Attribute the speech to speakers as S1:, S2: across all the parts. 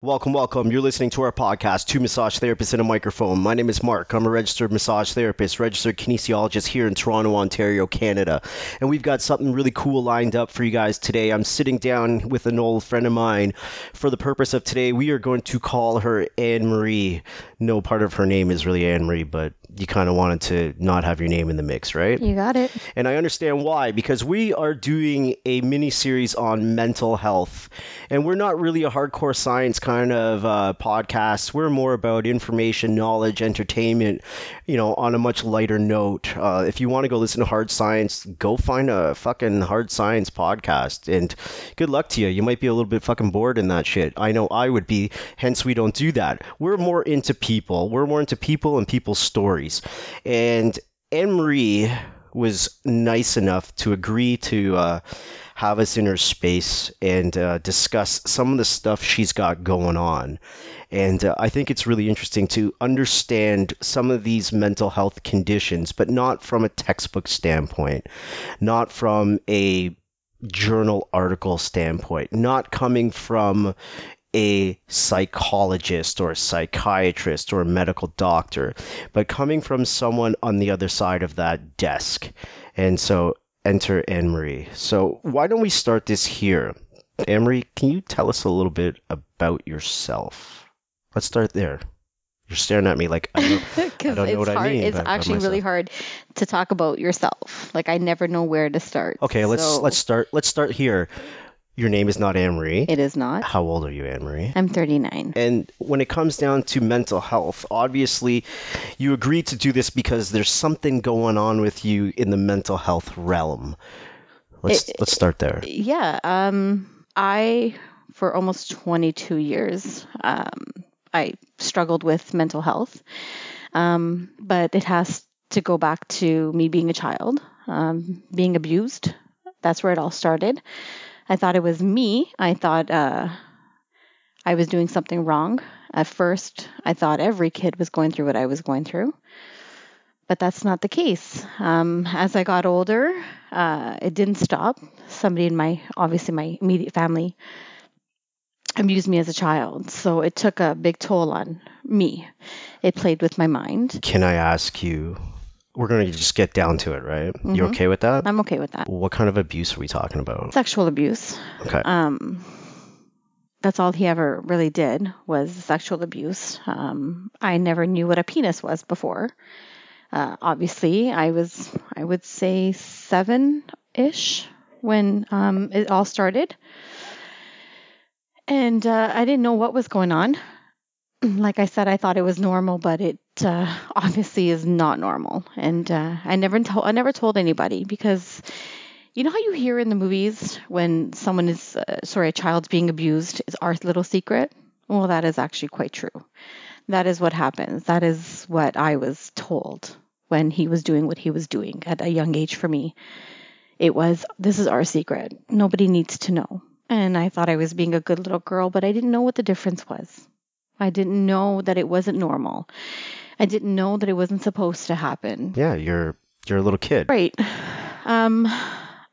S1: Welcome, welcome. You're listening to our podcast, Two Massage Therapists in a Microphone. My name is Mark. I'm a registered massage therapist, registered kinesiologist here in Toronto, Ontario, Canada. And we've got something really cool lined up for you guys today. I'm sitting down with an old friend of mine. For the purpose of today, we are going to call her Anne Marie. No part of her name is really Anne Marie, but you kind of wanted to not have your name in the mix, right?
S2: You got it.
S1: And I understand why, because we are doing a mini series on mental health. And we're not really a hardcore science kind of uh, podcast. We're more about information, knowledge, entertainment, you know, on a much lighter note. Uh, if you want to go listen to hard science, go find a fucking hard science podcast. And good luck to you. You might be a little bit fucking bored in that shit. I know I would be, hence, we don't do that. We're more into people. We're more into people and people's stories. Anne Marie was nice enough to agree to uh, have us in her space and uh, discuss some of the stuff she's got going on. And uh, I think it's really interesting to understand some of these mental health conditions, but not from a textbook standpoint, not from a journal article standpoint, not coming from a psychologist or a psychiatrist or a medical doctor, but coming from someone on the other side of that desk. And so enter Anne Marie. So why don't we start this here? Anne Marie, can you tell us a little bit about yourself? Let's start there. You're staring at me like I don't, I don't know what
S2: hard.
S1: I mean.
S2: It's actually really hard to talk about yourself. Like I never know where to start.
S1: Okay, let's
S2: so
S1: let's start let's start here. Your name is not Anne Marie.
S2: It is not.
S1: How old are you, Anne Marie?
S2: I'm 39.
S1: And when it comes down to mental health, obviously you agreed to do this because there's something going on with you in the mental health realm. Let's
S2: It-
S1: let's start there.
S2: Yeah. Um, I for almost 22 years, um, I struggled with mental health, um, but it has to go back to me being a child, um, being abused. That's where it all started. I thought it was me. I thought uh, I was doing something wrong. At first, I thought every kid was going through what I was going through. But that's not the case. Um, as I got older, uh, it didn't stop. Somebody in my, obviously, my immediate family abused me as a child. So it took a big toll on me. It played with my mind.
S1: Can I ask you? We're gonna just get down to it, right? You
S2: Mhm.
S1: okay with that?
S2: I'm okay with that.
S1: What kind of abuse are we talking about?
S2: Sexual abuse.
S1: Okay.
S2: Um, that's all he ever really did was sexual abuse. Um, I never knew what a penis was before. Uh, obviously, I was, I would say, seven ish when um, it all started. And uh, I didn't know what was going on. Like I said, I thought it was normal, but it uh, obviously is not normal. And uh, I never told, I never told anybody because you know how you hear in the movies when someone is, uh, sorry, a child's being abused is our little secret? Well, that is actually quite true. That is what happens. That is what I was told when he was doing what he was doing at a young age for me. It was, this is our secret. Nobody needs to know. And I thought I was being a good little girl, but I didn't know what the difference was. I didn't know that it wasn't normal. I didn't know that it wasn't supposed to happen.
S1: Yeah, you're you're a little kid.
S2: Right. Um,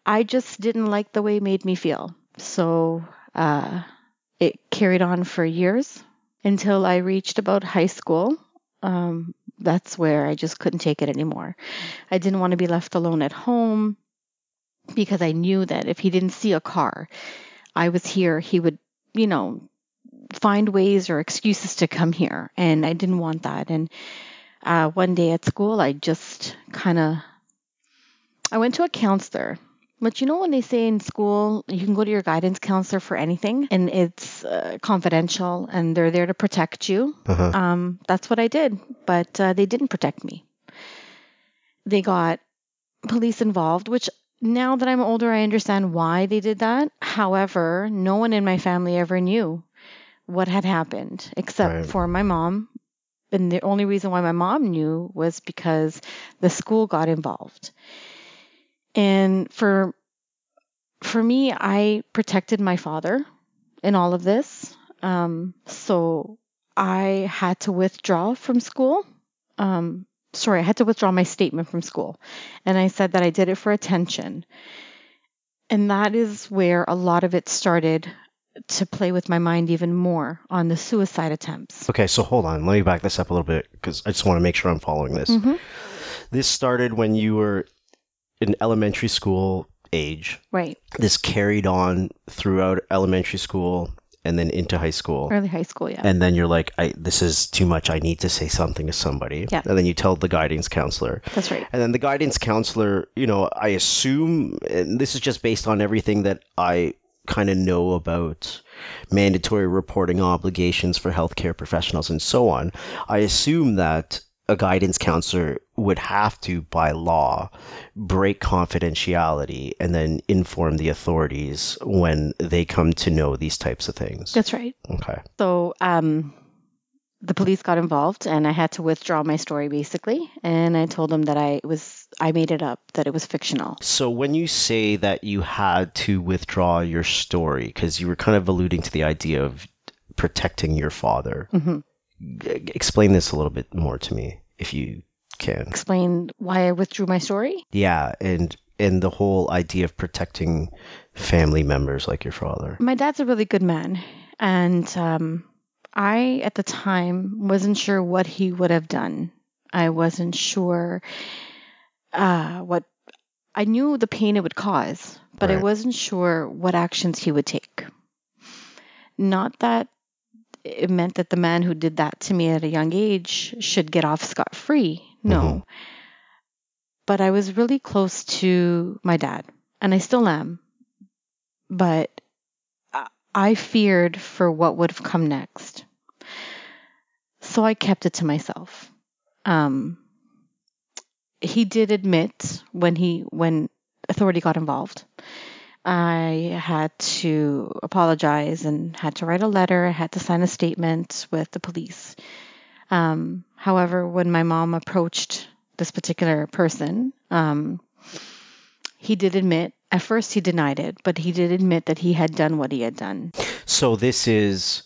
S2: I just didn't like the way it made me feel. So uh, it carried on for years until I reached about high school. Um, that's where I just couldn't take it anymore. I didn't want to be left alone at home because I knew that if he didn't see a car, I was here, he would, you know, find ways or excuses to come here. And I didn't want that. And uh, one day at school, I just kind of I went to a counselor. But you know when they say in school you can go to your guidance counselor for anything and it's uh, confidential and they're there to protect you.
S1: Uh-huh.
S2: Um, that's what I did, but uh, they didn't protect me. They got police involved, which now that I'm older, I understand why they did that. However, no one in my family ever knew what had happened except
S1: Right.
S2: for my mom. And the only reason why my mom knew was because the school got involved. And for for me, I protected my father in all of this. Um, so I had to withdraw from school. Um, sorry, I had to withdraw my statement from school. And I said that I did it for attention. And that is where a lot of it started to play with my mind even more on the suicide attempts.
S1: Okay, so hold on. Let me back this up a little bit because I just want to make sure I'm following this.
S2: Mhm.
S1: This started when you were in elementary school age.
S2: Right.
S1: This carried on throughout elementary school and then into high school.
S2: Early high school, yeah.
S1: And then you're like, I, this is too much. I need to say something to somebody.
S2: Yeah.
S1: And then you tell the guidance counselor.
S2: That's right.
S1: And then the guidance counselor, you know, I assume, and this is just based on everything that I kind of know about mandatory reporting obligations for healthcare professionals and so on. I assume that a guidance counselor would have to, by law, break confidentiality and then inform the authorities when they come to know these types of things.
S2: That's right.
S1: Okay.
S2: So um, the police got involved, and I had to withdraw my story basically. And I told them that I was I made it up, that it was fictional.
S1: So when you say that you had to withdraw your story, because you were kind of alluding to the idea of protecting your father,
S2: hmm
S1: g- explain this a little bit more to me, if you can.
S2: Explain why I withdrew my story.
S1: Yeah, and and the whole idea of protecting family members like your father.
S2: My dad's a really good man, and um, I at the time wasn't sure what he would have done. I wasn't sure uh, what I knew the pain it would cause, but I wasn't sure what actions he would take. Not that it meant that the man who did that to me at a young age should get off scot free. No.
S1: Mhm.
S2: But I was really close to my dad, and I still am. But I- I feared for what would have come next. So I kept it to myself. Um, he did admit when he when authority got involved. I had to apologize and had to write a letter, I had to sign a statement with the police. Um, however, when my mom approached this particular person, um, he did admit, at first he denied it, but he did admit that he had done what he had done.
S1: So this is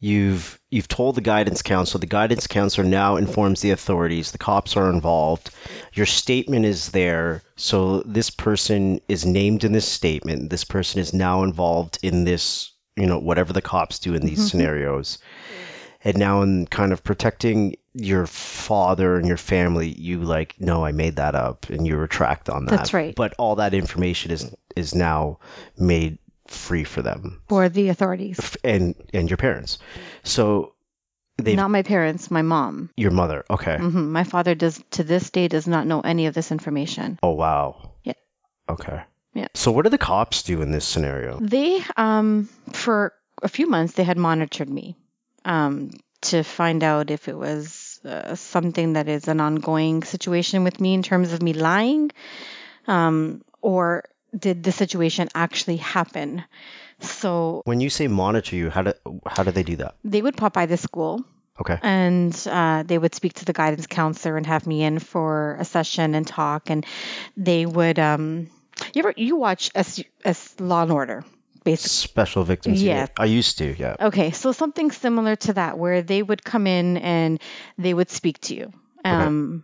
S1: you've you've told the guidance counselor. The guidance counselor now informs the authorities. The cops are involved. Your statement is there. So this person is named in this statement. This person is now involved in this, you know, whatever the cops do in these
S2: Mhm.
S1: scenarios. And now in kind of protecting your father and your family, you like, no, I made that up and you retract on that.
S2: That's right.
S1: But all that information is is now made free for them
S2: For the authorities.
S1: and and your parents. So they
S2: Not my parents, my mom.
S1: your mother. Okay.
S2: hmm My father does to this day does not know any of this information.
S1: Oh wow.
S2: Yeah.
S1: Okay.
S2: Yeah.
S1: So what do the cops do in this scenario?
S2: They um for a few months they had monitored me um to find out if it was uh, something that is an ongoing situation with me in terms of me lying um or did the situation actually happen. So
S1: When you say monitor you, how do how do they do that?
S2: they would pop by the school
S1: Okay.
S2: and uh, they would speak to the guidance counselor and have me in for a session and talk and they would um you ever you watch S, S Law and Order basically
S1: Special victims.
S2: Yeah.
S1: unit. I used to. Yeah.
S2: okay so something similar to that where they would come in and they would speak to you um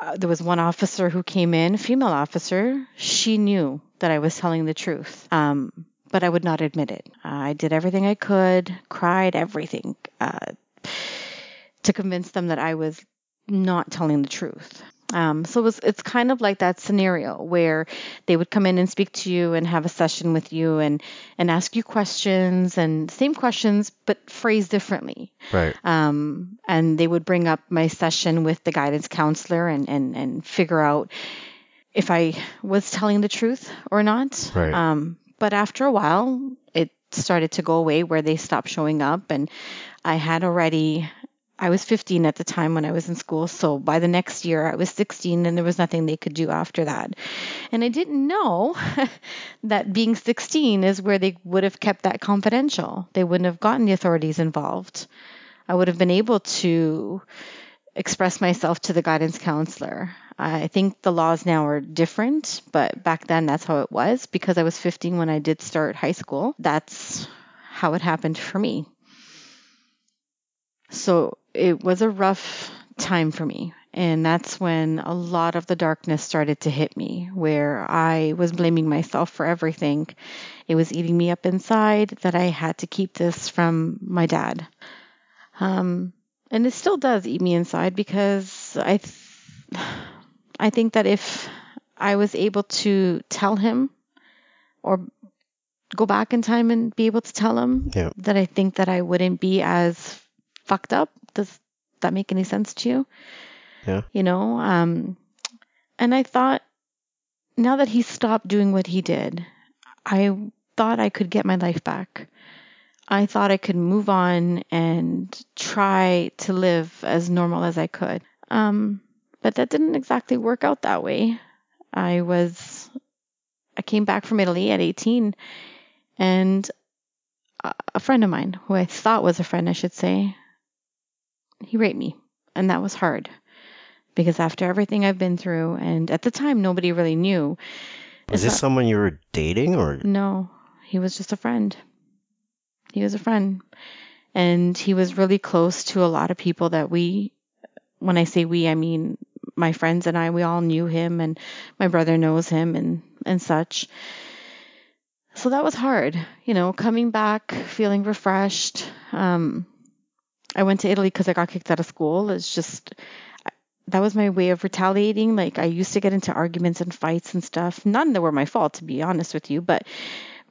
S2: uh, there was one officer who came in female officer she knew that I was telling the truth um but I would not admit it. I did everything I could, cried, everything. Uh, to convince them that I was not telling the truth. Um, so it was, it's kind of like that scenario where they would come in and speak to you and have a session with you and, and ask you questions and same questions but phrased differently.
S1: Right.
S2: Um, and they would bring up my session with the guidance counselor and, and, and figure out if I was telling the truth or not.
S1: Right.
S2: Um, but after a while, it started to go away where they stopped showing up, and I had already. I was 15 at the time when I was in school, so by the next year I was 16, and there was nothing they could do after that. And I didn't know that being 16 is where they would have kept that confidential. They wouldn't have gotten the authorities involved. I would have been able to express myself to the guidance counselor. I think the laws now are different, but back then that's how it was because I was 15 when I did start high school. That's how it happened for me. So it was a rough time for me. And that's when a lot of the darkness started to hit me, where I was blaming myself for everything. It was eating me up inside that I had to keep this from my dad. Um, and it still does eat me inside because I, th- I think that if I was able to tell him or go back in time and be able to tell him
S1: Yeah.
S2: that I think that I wouldn't be as fucked up. Does that make any sense to you?
S1: Yeah.
S2: You know, um, and I thought now that he stopped doing what he did, I thought I could get my life back. I thought I could move on and try to live as normal as I could. Um, but that didn't exactly work out that way. I was, I came back from Italy at 18 and a a friend of mine, who I thought was a friend, I should say, he raped me. And that was hard because after everything I've been through, and at the time, nobody really knew.
S1: Was this
S2: not-
S1: someone you were dating or?
S2: No, he was just a friend. He was a friend. And he was really close to a lot of people that we, when I say we, I mean my friends and I, we all knew him and my brother knows him and, and such. So that was hard, you know, coming back, feeling refreshed. Um, I went to Italy because I got kicked out of school. It's just, that was my way of retaliating. Like I used to get into arguments and fights and stuff. None that were my fault, to be honest with you. But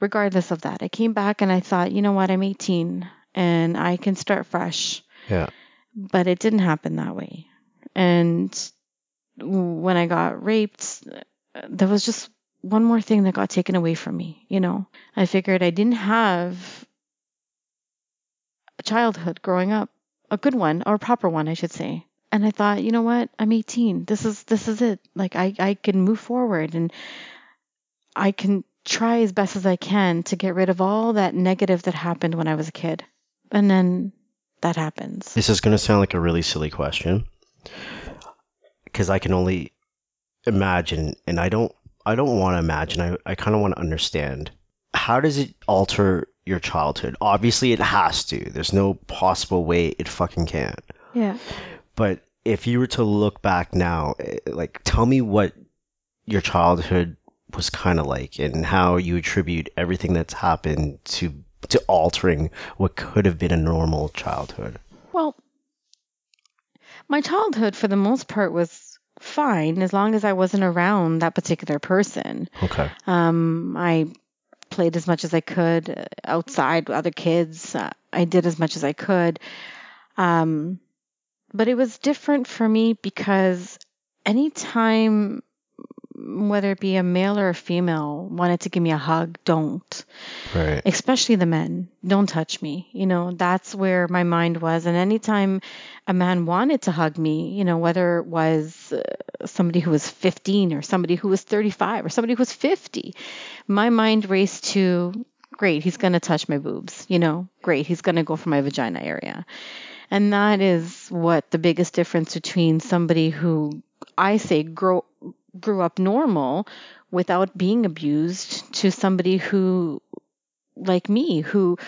S2: regardless of that, I came back and I thought, you know what, I'm 18 and I can start fresh.
S1: Yeah.
S2: But it didn't happen that way. And when I got raped, there was just one more thing that got taken away from me. You know, I figured I didn't have a childhood growing up, a good one or a proper one, I should say. And I thought, you know what? I'm 18. This is this is it. Like I I can move forward and I can try as best as I can to get rid of all that negative that happened when I was a kid. And then that happens.
S1: This is going to sound like a really silly question because I can only imagine, and I don't. I don't want to imagine. I, I kind of want to understand. How does it alter your childhood? Obviously, it has to. There's no possible way it fucking can't.
S2: Yeah.
S1: But if you were to look back now, eh, like, tell me what your childhood was kind of like and how you attribute everything that's happened to to altering what could have been a normal childhood.
S2: Well, my childhood for the most part was fine as long as I wasn't around that particular person.
S1: Okay.
S2: Um, I played as much as I could uh, outside with other kids. Uh, I did as much as I could. Um, but it was different for me because anytime, whether it be a male or a female, wanted to give me a hug, don't.
S1: Right.
S2: especially the men. Don't touch me. You know that's where my mind was. And anytime a man wanted to hug me you know whether it was uh, somebody who was 15 or somebody who was 35 or somebody who was 50 my mind raced to great he's going to touch my boobs you know? Great he's going to go for my vagina area. And that is what the biggest difference between somebody who i say grow grew up normal without being abused to somebody who like me who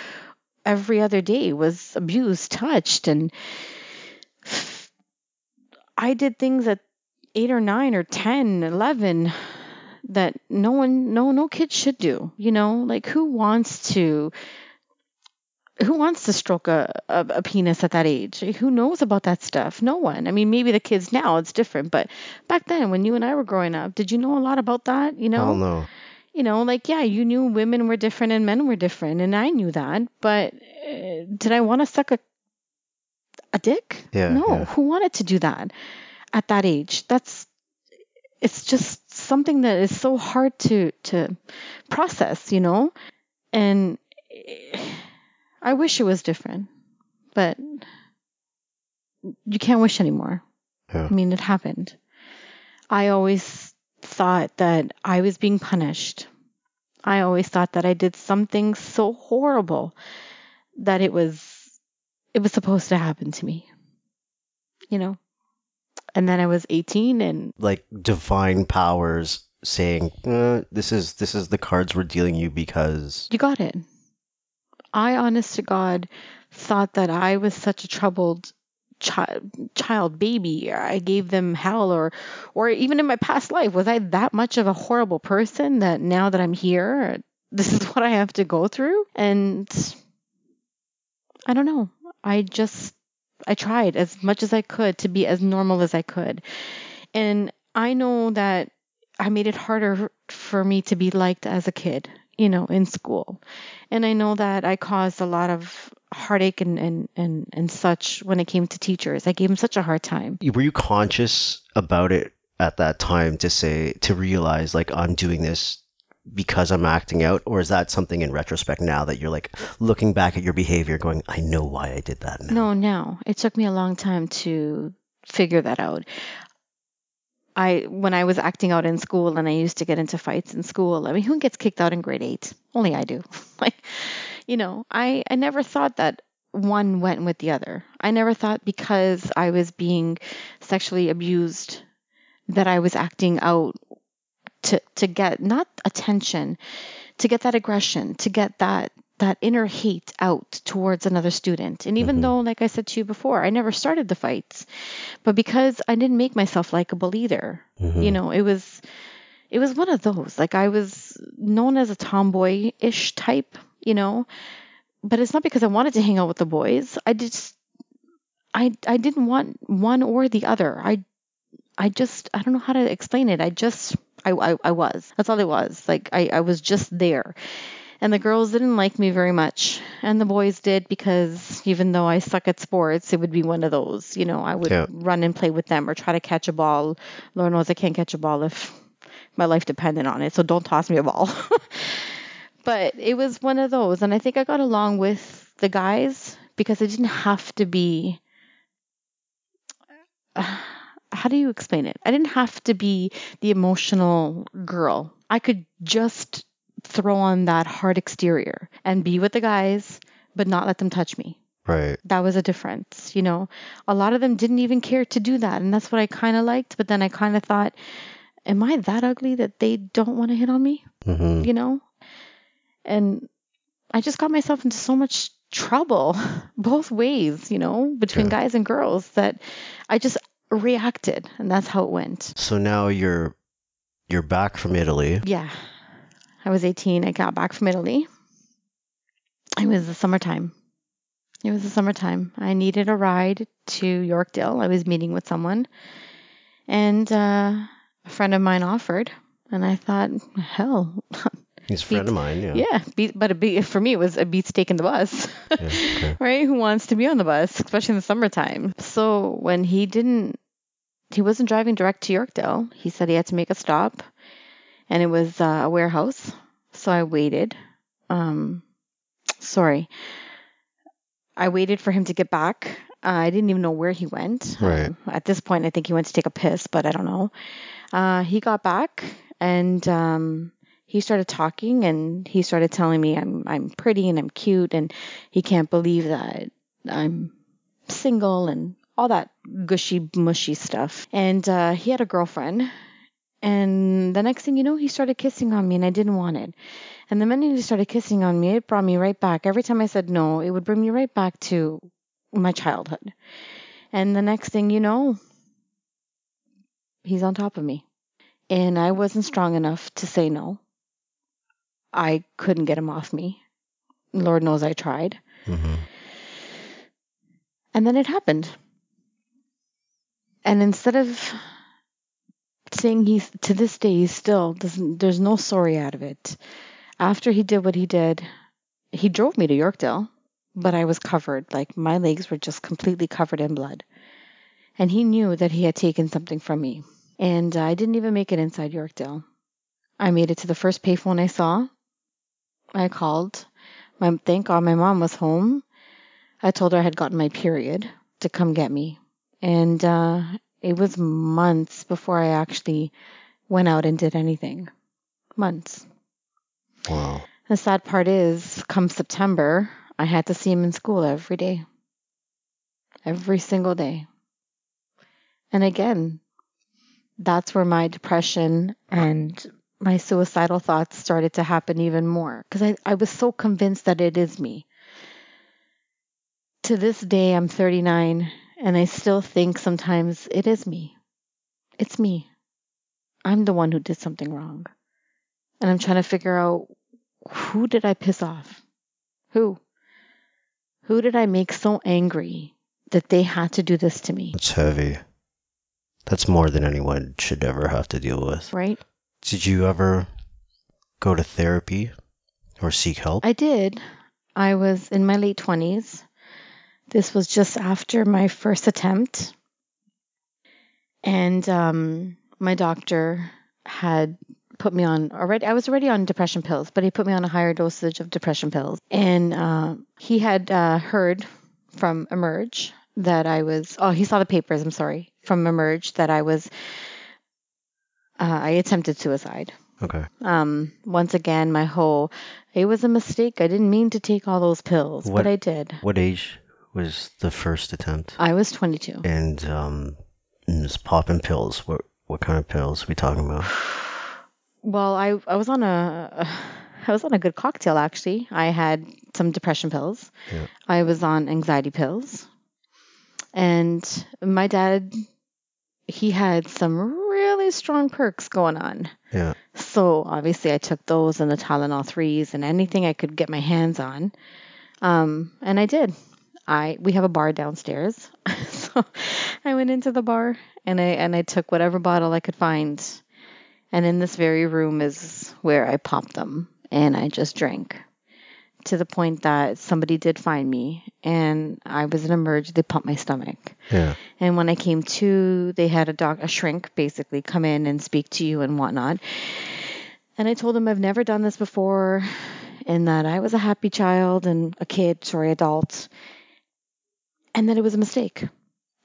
S2: every other day was abused, touched, and I did things at eight or nine or ten, eleven that no one, no, no kid should do. You know, like who wants to, who wants to stroke a, a, a penis at that age? Who knows about that stuff? No one. I mean, maybe the kids now it's different, but back then when you and I were growing up, did you know a lot about that? You know,
S1: no.
S2: you know, like, yeah, you knew women were different and men were different, and I knew that, but uh, did I want to suck a a dick?
S1: Yeah,
S2: No,
S1: yeah.
S2: who wanted to do that at that age? That's it's just something that is so hard to to process, you know? And eh, I wish it was different, but you can't wish anymore.
S1: Yeah.
S2: I mean, it happened. I always thought that I was being punished. I always thought that I did something so horrible that it was it was supposed to happen to me. You know? And then I was 18 and
S1: Like divine powers saying, uh, "This is this is the cards we're dealing you because."
S2: you got it. I honest to God thought that I was such a troubled child child baby. I gave them hell or or even in my past life was i that much of a horrible person that now that i'm here this is what i have to go through? And i don't know. I just i tried as much as i could to be as normal as i could. And i know that i made it harder for me to be liked as a kid you know in school and i know that i caused a lot of heartache and, and, and, and such when it came to teachers. I gave them such a hard time.
S1: Were you conscious about it at that time to say, to realize, like, I'm doing this because I'm acting out? Or is that something in retrospect now that you're like looking back at your behavior going, I know why I did that now?
S2: No, now. It took me a long time to figure that out. I when I was acting out in school and I used to get into fights in school. I mean, who gets kicked out in grade 8? Only I do. like you know, I, I never thought that one went with the other. I never thought because I was being sexually abused that I was acting out to to get not attention, to get that aggression, to get that that inner hate out towards another student. And even mm-hmm. though like I said to you before, I never started the fights, but because I didn't make myself likable either. Mm-hmm. You know, it was it was one of those. Like I was known as a tomboy-ish type you know. But it's not because I wanted to hang out with the boys. I just I I didn't want one or the other. I I just I don't know how to explain it. I just I I, I was. That's all it was. Like I, I was just there. And the girls didn't like me very much. And the boys did because even though I suck at sports, it would be one of those. You know, I would yeah. run and play with them or try to catch a ball. Lord knows I can't catch a ball if my life depended on it. So don't toss me a ball. But it was one of those. And I think I got along with the guys because it didn't have to be. Uh, how do you explain it? I didn't have to be the emotional girl. I could just throw on that hard exterior and be with the guys, but not let them touch me.
S1: Right.
S2: That was a difference, you know. A lot of them didn't even care to do that, and that's what I kind of liked. But then I kind of thought, am I that ugly that they don't want to hit on me? Mm-hmm. You know. And I just got myself into so much trouble both ways, you know, between yeah. guys and girls that I just reacted and that's how it went.
S1: So now you're you're back from Italy.
S2: Yeah. I was 18. I got back from Italy. It was the summertime. It was the summertime. I needed a ride to Yorkdale. I was meeting with someone and uh, a friend of mine offered and I thought, hell,
S1: He's a friend of mine, yeah.
S2: Yeah, beat, but beat, for me, it was a beat steak in the bus, yeah, okay. right? Who wants to be on the bus, especially in the summertime? So when he didn't, he wasn't driving direct to Yorkdale. He said he had to make a stop, and it was uh, a warehouse. So I waited. Um, sorry, I waited for him to get back. Uh, I didn't even know where he went.
S1: Right. Um,
S2: at this point, I think he went to take a piss, but I don't know. Uh, he got back and um, he started talking and he started telling me I'm I'm pretty and I'm cute and he can't believe that I'm single and all that gushy mushy stuff. And uh, he had a girlfriend. And the next thing you know, he started kissing on me and I didn't want it. And the minute he started kissing on me, it brought me right back. Every time I said no, it would bring me right back to my childhood. And the next thing you know, he's on top of me. And I wasn't strong enough to say no. I couldn't get him off me. Lord knows I tried. Mm-hmm. And then it happened. And instead of saying he's to this day he still doesn't there's no sorry out of it. After he did what he did, he drove me to Yorkdale, but I was covered, like my legs were just completely covered in blood. And he knew that he had taken something from me. And I didn't even make it inside Yorkdale. I made it to the first payphone I saw. I called. My thank God my mom was home. I told her I had gotten my period to come get me. And uh, it was months before I actually went out and did anything. Months.
S1: Wow.
S2: The sad part is, come September, I had to see him in school every day. Every single day. And again, that's where my depression and my suicidal thoughts started to happen even more because I, I was so convinced that it is me. To this day, I'm 39 And I still think sometimes it is me. It's me. I'm the one who did something wrong. And I'm trying to figure out who did I piss off? Who? Who did I make so angry that they had to do this to me?
S1: It's heavy. That's more than anyone should ever have to deal with.
S2: Right?
S1: Did you ever go to therapy or seek help?
S2: I did. I was in my late 20s. This was just after my first attempt. And um, my doctor had put me on already. I was already on depression pills, but he put me on a higher dosage of depression pills. And uh, he had uh, heard from Emerge that I was. Oh, he saw the papers. I'm sorry from Emerge that I was. Uh, I attempted suicide.
S1: Okay.
S2: Um, once again, my whole it was a mistake. I didn't mean to take all those pills,
S1: What-
S2: but I did.
S1: What age was the first attempt?
S2: I was 22.
S1: And um, just popping pills. What what kind of pills are we talking about?
S2: Well, I I was on a I was on a good cocktail actually. I had some depression pills.
S1: Yeah.
S2: I was on anxiety pills. And my dad he had some really strong perks going on.
S1: Yeah.
S2: So obviously I took those and the Tylenol threes and anything I could get my hands on. Um, and I did. I we have a bar downstairs. so I went into the bar and I and I took whatever bottle I could find. And in this very room is where I popped them and I just drank. To the point that somebody did find me and I was in Emerge. they pumped my stomach.
S1: Yeah.
S2: And when I came to, they had a doc, a shrink basically come in and speak to you and whatnot. And I told them I've never done this before and that I was a happy child and a kid, sorry, adult, and that it was a mistake.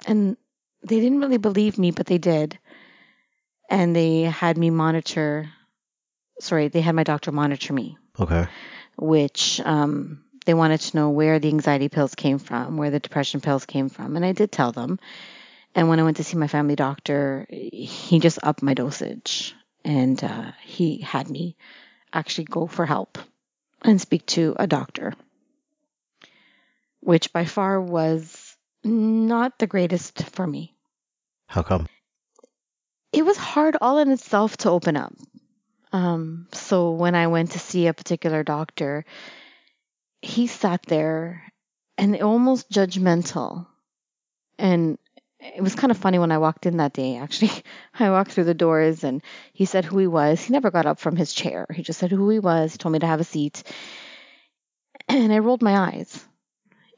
S2: And they didn't really believe me, but they did. And they had me monitor, sorry, they had my doctor monitor me
S1: Okay.
S2: which um, they wanted to know where the anxiety pills came from, where the depression pills came from, and I did tell them. And when I went to see my family doctor, he just upped my dosage, and uh, he had me actually go for help and speak to a doctor, which by far was not the greatest for me.
S1: How come?
S2: It was hard all in itself to open up. Um, so when I went to see a particular doctor, he sat there and almost judgmental. And it was kind of funny when I walked in that day, actually. I walked through the doors and he said who he was. He never got up from his chair. He just said who he was. He told me to have a seat. And I rolled my eyes.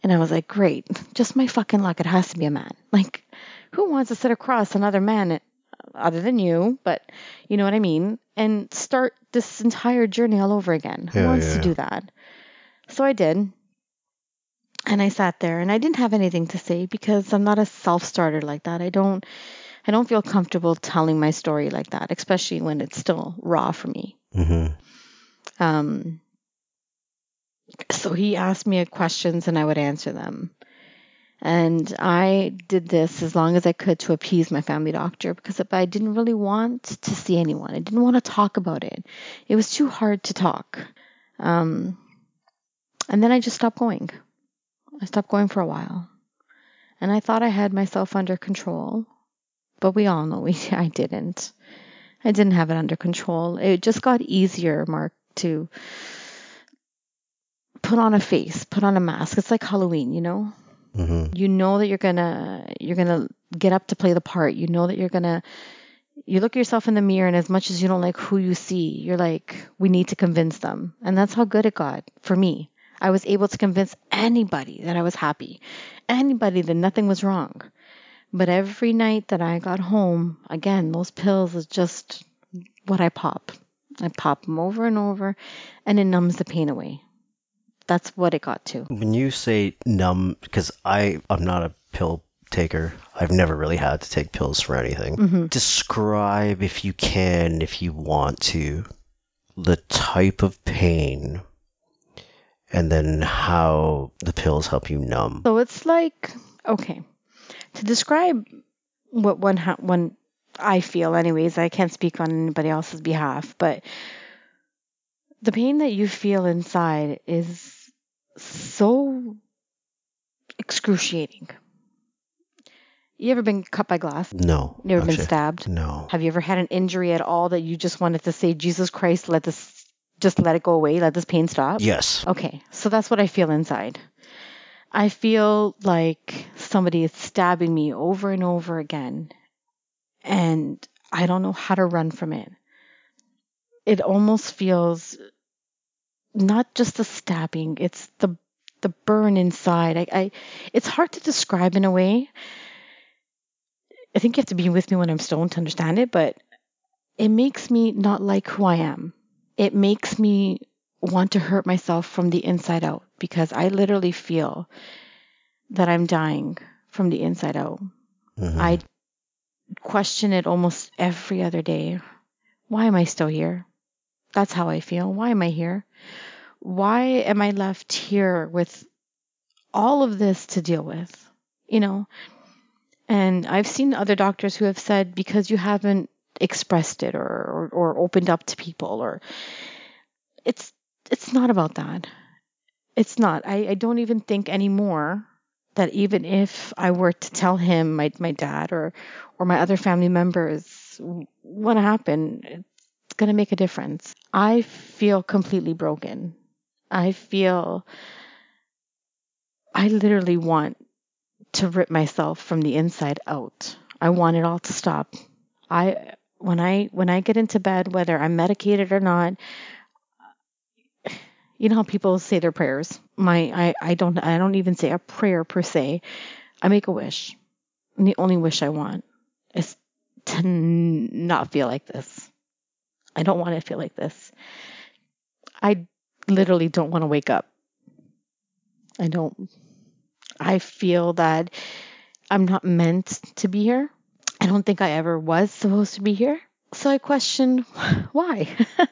S2: And I was like, great. Just my fucking luck. It has to be a man. Like, who wants to sit across another man other than you? But you know what I mean? And start this entire journey all over again. Who
S1: Yeah,
S2: wants
S1: yeah,
S2: to
S1: yeah.
S2: do that? So I did. And I sat there and I didn't have anything to say because I'm not a self-starter like that. I don't I don't feel comfortable telling my story like that, especially when it's still raw for me.
S1: Mm-hmm.
S2: Um, so he asked me questions and I would answer them. And I did this as long as I could to appease my family doctor because I didn't really want to see anyone. I didn't want to talk about it. It was too hard to talk. Um, and then I just stopped going. I stopped going for a while. And I thought I had myself under control. But we all know we, I didn't. I didn't have it under control. It just got easier, Mark, to put on a face, put on a mask. It's like Halloween, you know?
S1: Mm-hmm.
S2: You know that you're gonna you're gonna get up to play the part. You know that you're gonna you look yourself in the mirror and as much as you don't like who you see, you're like, we need to convince them. And that's how good it got for me. I was able to convince anybody that I was happy, anybody that nothing was wrong. But every night that I got home, again, those pills is just what I pop. I pop them over and over, and it numbs the pain away. That's what it got to.
S1: When you say numb, because I I'm not a pill taker. I've never really had to take pills for anything.
S2: hmm
S1: Describe, if you can, if you want to, the type of pain, and then how the pills help you numb.
S2: So it's like okay, to describe what one ha- one I feel, anyways. I can't speak on anybody else's behalf, but the pain that you feel inside is so excruciating. You ever been cut by glass?
S1: No.
S2: You ever been stabbed?
S1: No.
S2: Have you ever had an injury at all that you just wanted to say, Jesus Christ, let this, just let it go away, let this pain stop?
S1: Yes.
S2: Okay, so that's what I feel inside. I feel like somebody is stabbing me over and over again, and I don't know how to run from it. It almost feels not just the stabbing, it's the the burn inside. I, I it's hard to describe in a way. I think you have to be with me when I'm stoned to understand it, but it makes me not like who I am. It makes me want to hurt myself from the inside out because I literally feel that I'm dying from the inside out.
S1: Mhm.
S2: I question it almost every other day. Why am I still here? That's how I feel. Why am I here? Why am I left here with all of this to deal with? You know? And I've seen other doctors who have said because you haven't expressed it or, or, or opened up to people or it's it's not about that. It's not. I, I don't even think anymore that even if I were to tell him, my my dad or or my other family members what happened, it's gonna make a difference. I feel completely broken. I feel I literally want to rip myself from the inside out. I want it all to stop. I when I when I get into bed, whether I'm medicated or not, you know how people say their prayers. My I, I don't I don't even say a prayer per se. I make a wish. And the only wish I want is to n- not feel like this. I don't want to feel like this. I literally don't want to wake up. I don't. I feel that I'm not meant to be here. I don't think I ever was supposed to be here. So I question why?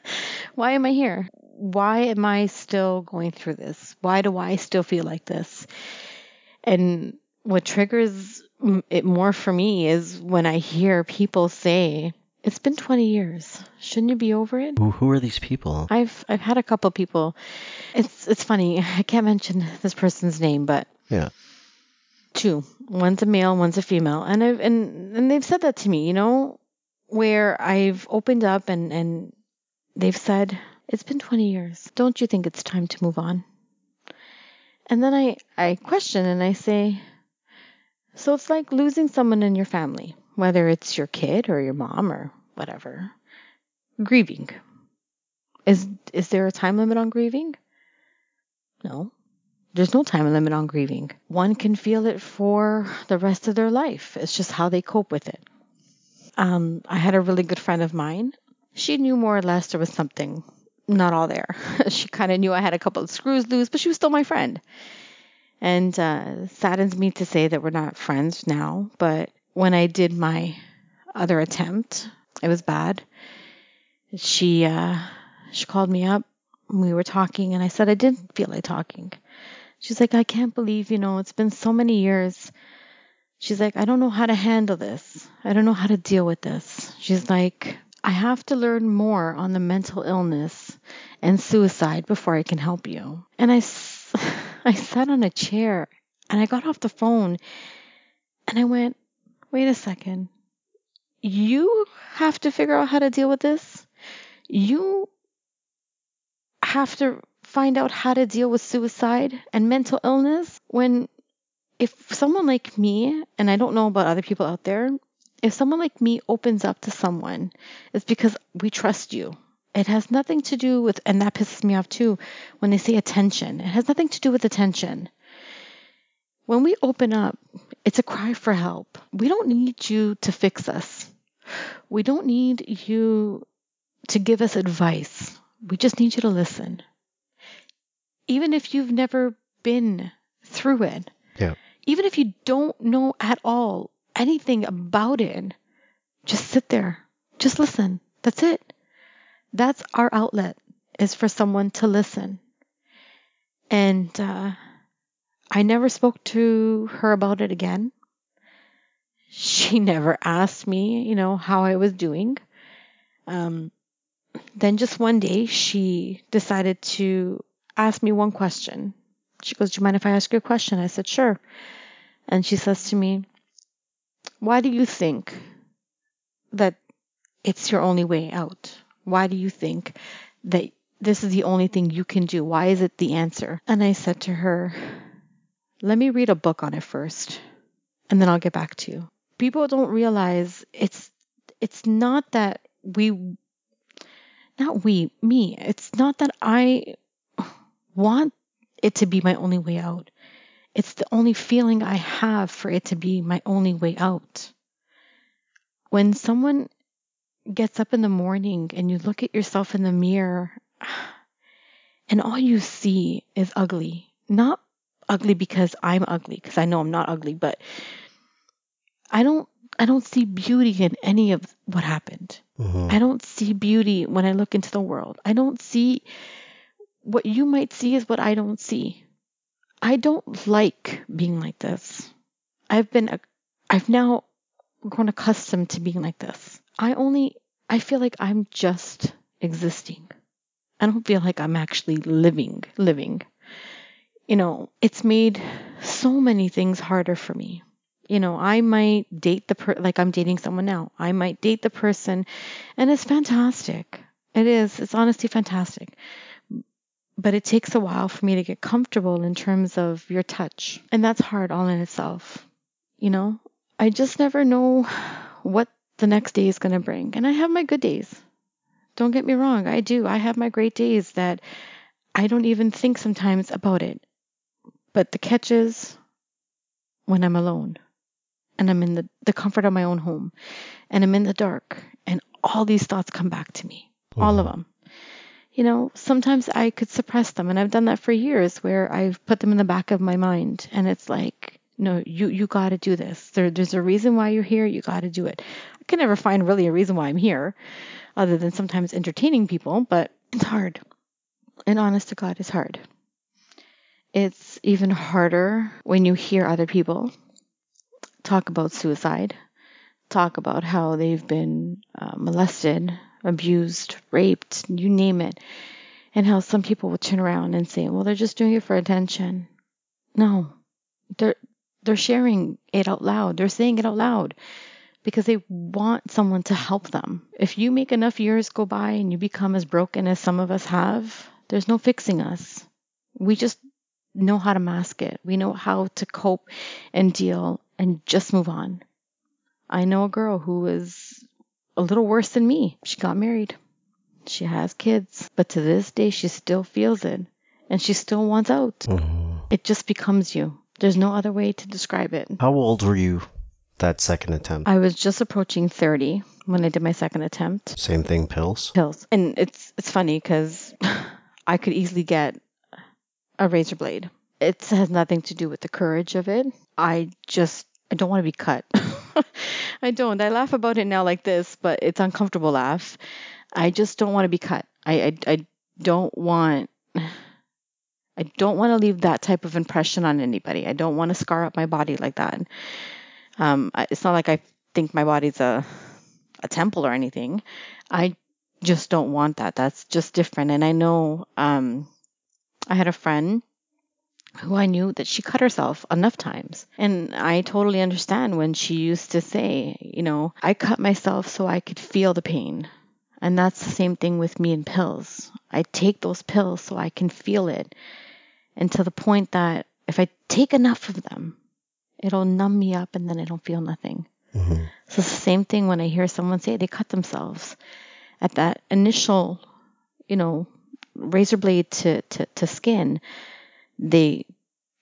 S2: why am I here? Why am I still going through this? Why do I still feel like this? And what triggers it more for me is when I hear people say, "It's been 20 years. Shouldn't you be over it?"
S1: Who, who are these people?
S2: I've I've had a couple people. It's it's funny. I can't mention this person's name, but
S1: Yeah.
S2: two. One's a male, one's a female, and I've and and they've said that to me. You know, where I've opened up and and they've said it's been 20 years. Don't you think it's time to move on? And then I I question and I say, so it's like losing someone in your family, whether it's your kid or your mom or whatever. Grieving. Is is there a time limit on grieving? No. There's no time limit on grieving. One can feel it for the rest of their life. It's just how they cope with it. Um, I had a really good friend of mine. She knew more or less there was something not all there. she kind of knew I had a couple of screws loose, but she was still my friend. And uh, saddens me to say that we're not friends now. But when I did my other attempt, it was bad. She uh, she called me up. We were talking, and I said I didn't feel like talking. She's like, I can't believe, you know, it's been so many years. She's like, I don't know how to handle this. I don't know how to deal with this. She's like, I have to learn more on the mental illness and suicide before I can help you. And I, I sat on a chair and I got off the phone and I went, wait a second. You have to figure out how to deal with this. You have to find out how to deal with suicide and mental illness when if someone like me and I don't know about other people out there if someone like me opens up to someone it's because we trust you it has nothing to do with and that pisses me off too when they say attention it has nothing to do with attention when we open up it's a cry for help we don't need you to fix us we don't need you to give us advice we just need you to listen even if you've never been through it,
S1: Yeah.
S2: even if you don't know at all anything about it, just sit there, just listen. That's it. That's our outlet is for someone to listen. And uh, I never spoke to her about it again. She never asked me, you know, how I was doing. Um, then just one day she decided to ask me one question. She goes, Do you mind if I ask you a question? I said, Sure. And she says to me, Why do you think that it's your only way out? Why do you think that this is the only thing you can do? Why is it the answer? And I said to her, let me read a book on it first, and then I'll get back to you. People don't realize it's it's not that we not we, me. It's not that I want it to be my only way out. It's the only feeling I have for it to be my only way out. When someone gets up in the morning and you look at yourself in the mirror and all you see is ugly, not ugly because I'm ugly, because I know I'm not ugly, but I don't I don't see beauty in any of what happened. Mm-hmm. I don't see beauty when I look into the world. I don't see what you might see is what I don't see. I don't like being like this. I've been I've now grown accustomed to being like this. I only I feel like I'm just existing. I don't feel like I'm actually living, living. You know, it's made so many things harder for me. You know, I might date the per like I'm dating someone now. I might date the person and it's fantastic. It is. It's honestly fantastic. But it takes a while for me to get comfortable in terms of your touch. And that's hard all in itself. You know, I just never know what the next day is going to bring. And I have my good days. Don't get me wrong, I do. I have my great days that I don't even think sometimes about it. But the catch is when I'm alone and I'm in the, the comfort of my own home and I'm in the dark and all these thoughts come back to me, mm-hmm. all of them. You know, sometimes I could suppress them and I've done that for years where I've put them in the back of my mind and it's like, no, you, you got to do this. There, there's a reason why you're here. You got to do it I can never find really a reason why I'm here, other than sometimes entertaining people, but it's hard. And honest to God, it's hard. It's even harder when you hear other people talk about suicide, talk about how they've been uh, molested, abused, raped, you name it, and how some people will turn around and say, "Well, they're just doing it for attention." No, they're they're sharing it out loud. They're saying it out loud because they want someone to help them. If you make enough years go by and you become as broken as some of us have, there's no fixing us. We just know how to mask it. We know how to cope and deal and just move on. I know a girl who is a little worse than me. She got married. She has kids, but to this day she still feels it and she still wants out. Mm-hmm. It just becomes you. There's no other way to describe it.
S1: How old were you that second attempt?
S2: I was just approaching 30 when I did my second attempt.
S1: Same thing, pills?
S2: Pills. And it's it's funny because I could easily get a razor blade. It has nothing to do with the courage of it. I just I don't want to be cut. I don't. I laugh about it now like this, but it's uncomfortable laugh. I just don't want to be cut. I I, I don't want I don't want to leave that type of impression on anybody. I don't want to scar up my body like that. Um, it's not like I think my body's a a temple or anything. I just don't want that. That's just different. And I know um, I had a friend who I knew that she cut herself enough times. And I totally understand when she used to say, you know, I cut myself so I could feel the pain. And that's the same thing with me and pills. I take those pills so I can feel it. And to the point that if I take enough of them, it'll numb me up and then I don't feel nothing. Mm-hmm. So it's the same thing when I hear someone say they cut themselves. At that initial, you know, razor blade to, to, to skin, they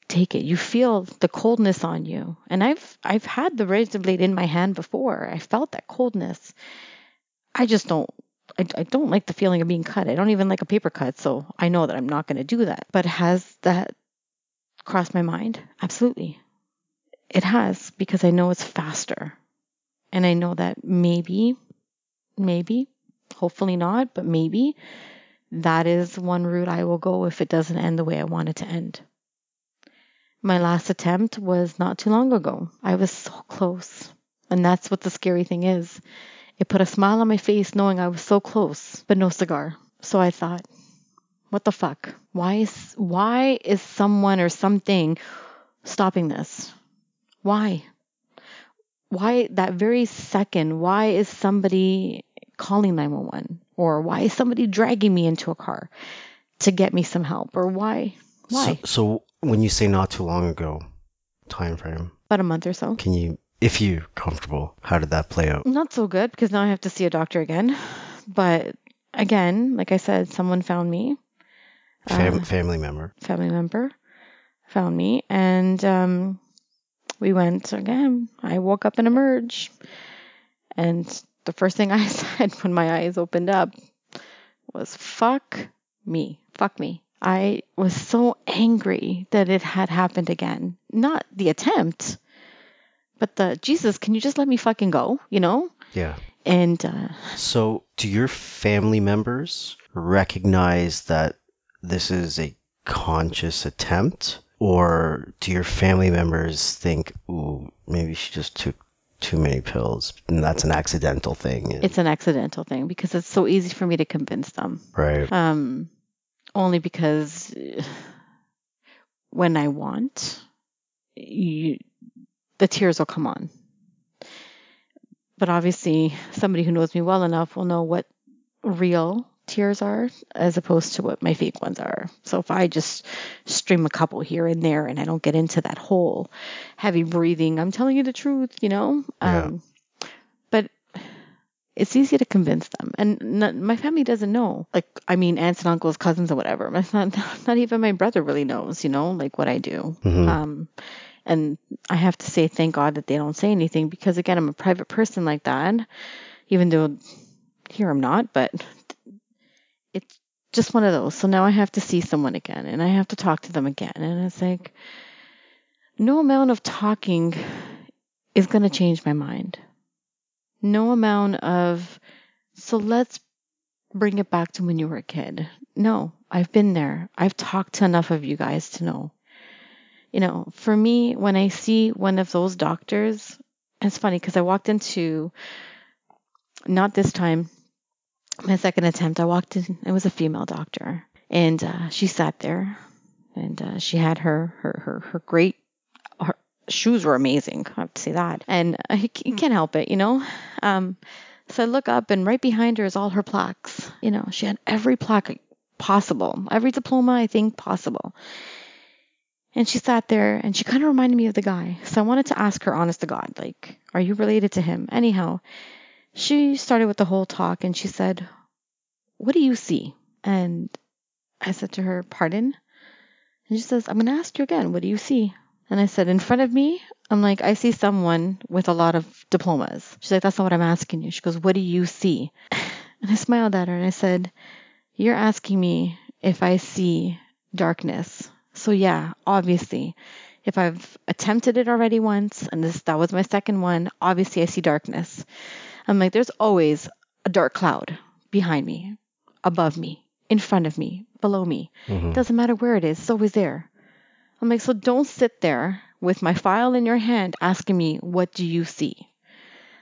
S2: take it. You feel the coldness on you. And I've I've had the razor blade in my hand before. I felt that coldness. I just don't I, I don't like the feeling of being cut. I don't even like a paper cut, so I know that I'm not going to do that. But has that crossed my mind? Absolutely. It has because I know it's faster. And I know that maybe, maybe, hopefully not, but maybe that is one route I will go if it doesn't end the way I want it to end. My last attempt was not too long ago. I was so close. And that's what the scary thing is. It put a smile on my face knowing I was so close, but no cigar. So I thought, what the fuck? Why is why is someone or something stopping this? Why? why that very second, why is somebody calling 911 or why is somebody dragging me into a car to get me some help or why why?
S1: So, so when you say not too long ago, time frame,
S2: about a month or so.
S1: can you, if you're comfortable, how did that play out?
S2: not so good because now I have to see a doctor again. But again like I said someone found me.
S1: Fam-
S2: Uh,
S1: family member.
S2: family member found me and um, we went again. I woke up and emerged and the first thing I said when my eyes opened up was fuck me. Fuck me. I was so angry that it had happened again. Not the attempt but the Jesus can you just let me fucking go? You know?
S1: Yeah.
S2: and uh,
S1: So, do your family members recognize that this is a conscious attempt? Or do your family members think, ooh, maybe she just took too many pills and that's an accidental thing?
S2: it's an accidental thing because it's so easy for me to convince them
S1: right.
S2: um, only because when I want, you, the tears will come on. But obviously, somebody who knows me well enough will know what real tears are as opposed to what my fake ones are. So if I just stream a couple here and there and I don't get into that whole heavy breathing, I'm telling you the truth, you know?
S1: Yeah.
S2: Um, but it's easy to convince them. And n- my family doesn't know. Like, I mean, aunts and uncles, cousins, or whatever. Not, not even my brother really knows, you know, like what I do.
S1: Mhm.
S2: Um, and I have to say, thank God that they don't say anything because, again, I'm a private person like that, even though here I'm not, but it's just one of those. So now I have to see someone again and I have to talk to them again. And it's like, no amount of talking is going to change my mind. No amount of, so let's bring it back to when you were a kid. No, I've been there. I've talked to enough of you guys to know. You know, for me, when I see one of those doctors, it's funny because I walked into, not this time, my second attempt, I walked in, it was a female doctor, and uh, she sat there, and uh, she had her her her, her great her shoes were amazing. I have to say that, and uh, you can't help it, you know. Um, so I look up, and right behind her is all her plaques. You know, she had every plaque possible, every diploma I think possible. And she sat there, and she kind of reminded me of the guy. So I wanted to ask her, honest to God, like, are you related to him? Anyhow, she started with the whole talk, and she said, "What do you see?" And I said to her, "Pardon?" And she says, "I'm going to ask you again. What do you see?" And I said, "In front of me, I'm like, I see someone with a lot of diplomas." She's like, "That's not what I'm asking you." She goes, "What do you see?" And I smiled at her and I said, "You're asking me if I see darkness." So yeah, obviously, if I've attempted it already once and this that was my second one, obviously I see darkness. I'm like, there's always a dark cloud behind me, above me, in front of me, below me.
S1: Mhm.
S2: It doesn't matter where it is, it's always there. I'm like, so don't sit there with my file in your hand asking me, what do you see?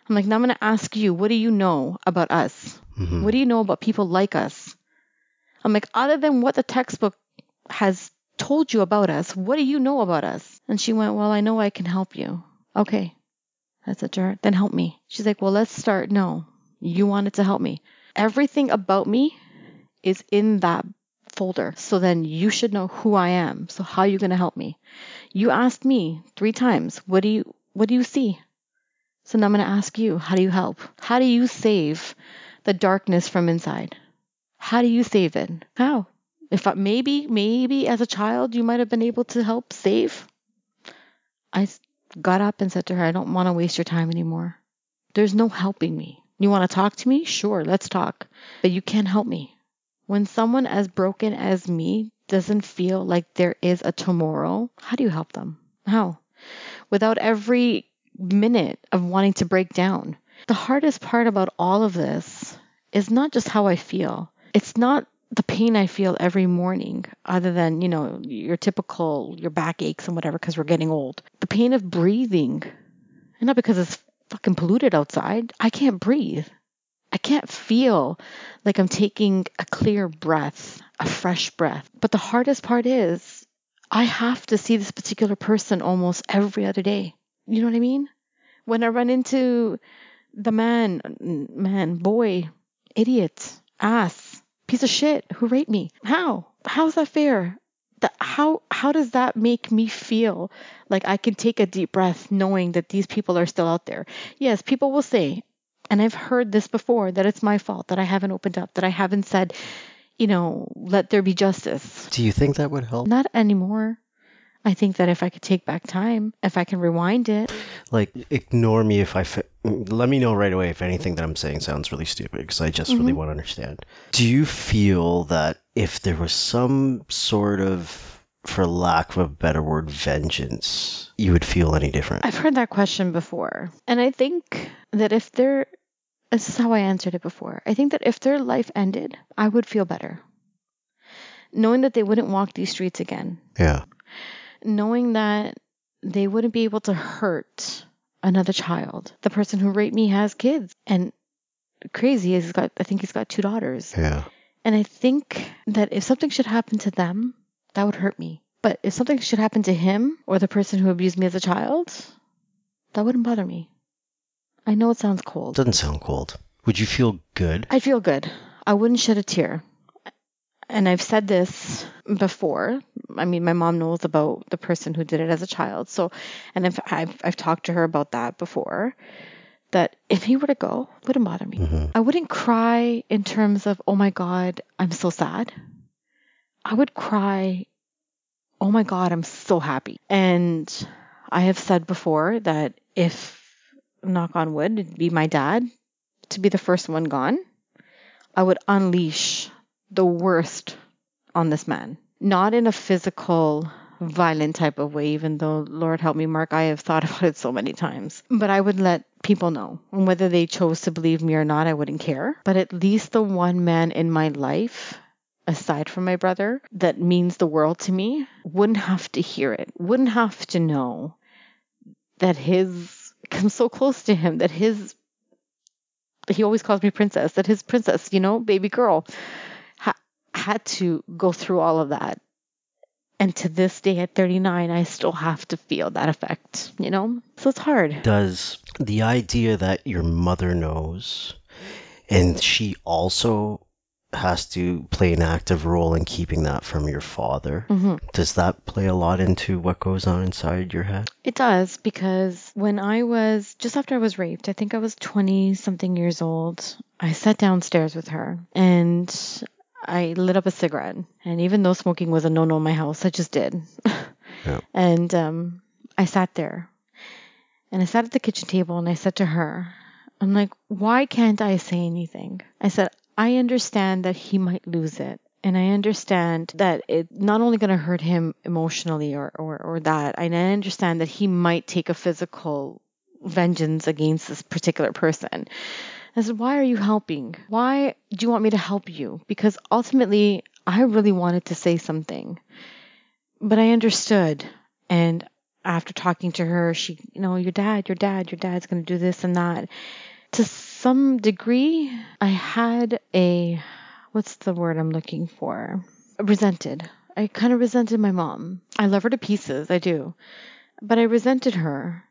S2: I'm like, now I'm going to ask you, what do you know about us?
S1: Mhm.
S2: What do you know about people like us? I'm like, other than what the textbook has told you about us, what do you know about us? And she went, well, I know I can help you. Okay. I said to her, then help me. She's like, well, let's start. No, you wanted to help me. Everything about me is in that folder. So then you should know who I am. So how are you going to help me? You asked me three times, what do you, what do you see? So now I'm going to ask you, how do you help? How do you save the darkness from inside? How do you save it? How? If I, maybe, maybe as a child you might have been able to help save. I got up and said to her, I don't want to waste your time anymore. There's no helping me. You want to talk to me? Sure, let's talk. But you can't help me. When someone as broken as me doesn't feel like there is a tomorrow, how do you help them? How? Without every minute of wanting to break down. The hardest part about all of this is not just how I feel. It's not the pain I feel every morning, other than, you know, your typical, your back aches and whatever, because we're getting old. The pain of breathing, and not because it's fucking polluted outside. I can't breathe. I can't feel like I'm taking a clear breath, a fresh breath. But the hardest part is I have to see this particular person almost every other day. You know what I mean? When I run into the man, man, boy, idiot, ass, piece of shit who raped me. How? How's that fair? That, how how does that make me feel like I can take a deep breath knowing that these people are still out there? Yes, people will say, and I've heard this before, that it's my fault that I haven't opened up, that I haven't said, you know, let there be justice.
S1: Do you think that would help?
S2: Not anymore. I think that if I could take back time, if I can rewind it,
S1: Like, ignore me if I. Fi- let me know right away if anything that I'm saying sounds really stupid because I just really
S2: Mhm.
S1: want to understand. Do you feel that if there was some sort of, for lack of a better word, vengeance, you would feel any different?
S2: I've heard that question before. And I think that if their this is how I answered it before. I think that if their life ended, I would feel better. Knowing that they wouldn't walk these streets again.
S1: Yeah.
S2: Knowing that they wouldn't be able to hurt another child. The person who raped me has kids. And crazy is he's got I think he's got two daughters.
S1: Yeah.
S2: And I think that if something should happen to them, that would hurt me. But if something should happen to him or the person who abused me as a child, that wouldn't bother me. I know it sounds cold.
S1: Doesn't sound cold. Would you feel good?
S2: I'd feel good. I wouldn't shed a tear. And I've said this before. I mean, my mom knows about the person who did it as a child. So, and I've, I've, I've talked to her about that before. That if he were to go, it wouldn't bother me.
S1: hmm
S2: I wouldn't cry in terms of, oh my God, I'm so sad. I would cry, oh my God, I'm so happy. And I have said before that if, knock on wood, it'd be my dad to be the first one gone, I would unleash the worst on this man. Not in a physical, violent type of way, even though, Lord help me, Mark, I have thought about it so many times. But I would let people know. And whether they chose to believe me or not, I wouldn't care. But at least the one man in my life, aside from my brother, that means the world to me, wouldn't have to hear it, wouldn't have to know that his, I'm so close to him, that his, he always calls me princess, that his princess, you know, baby girl, had to go through all of that. And to this day at 39, I still have to feel that effect, you know? So it's hard.
S1: Does the idea that your mother knows and she also has to play an active role in keeping that from your father,
S2: hmm
S1: does that play a lot into what goes on inside your head?
S2: It does because when I was just after I was raped, I think I was 20 something years old, I sat downstairs with her and I lit up a cigarette. And even though smoking was a no no in my house, I just did.
S1: Yeah.
S2: And um, I sat there and I sat at the kitchen table and I said to her, I'm like, why can't I say anything? I said, I understand that he might lose it. And I understand that it's not only going to hurt him emotionally or, or, or that, and I understand that he might take a physical vengeance against this particular person. I said, why are you helping? Why do you want me to help you? Because ultimately, I really wanted to say something, but I understood. And after talking to her, she, you know, your dad, your dad, your dad's going to do this and that. To some degree, I had a, what's the word I'm looking for? Resented. I kind of resented my mom. I love her to pieces, I do. But I resented her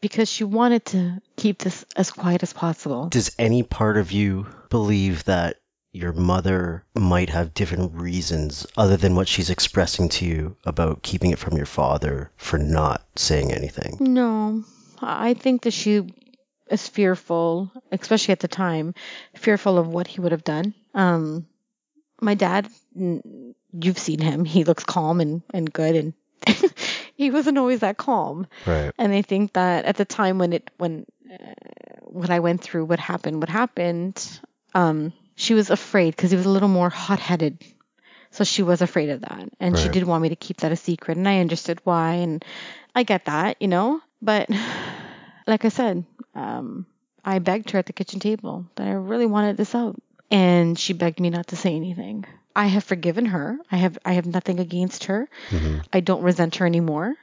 S2: because she wanted to keep this as quiet as possible.
S1: Does any part of you believe that your mother might have different reasons other than what she's expressing to you about keeping it from your father for not saying anything?
S2: No, I think that she is fearful, especially at the time, fearful of what he would have done. Um, my dad, you've seen him. He looks calm and, and good, and he wasn't always that calm.
S1: Right.
S2: And I think that at the time when it when uh, what I went through, what happened, what happened, um, she was afraid because he was a little more hot-headed. So she was afraid of that, and she did want me to keep that a secret, and I understood why, and I get that, you know. But like I said, um, I begged her at the kitchen table that I really wanted this out, and she begged me not to say anything. I have forgiven her. I have I have nothing against her.
S1: hmm
S2: I don't resent her anymore.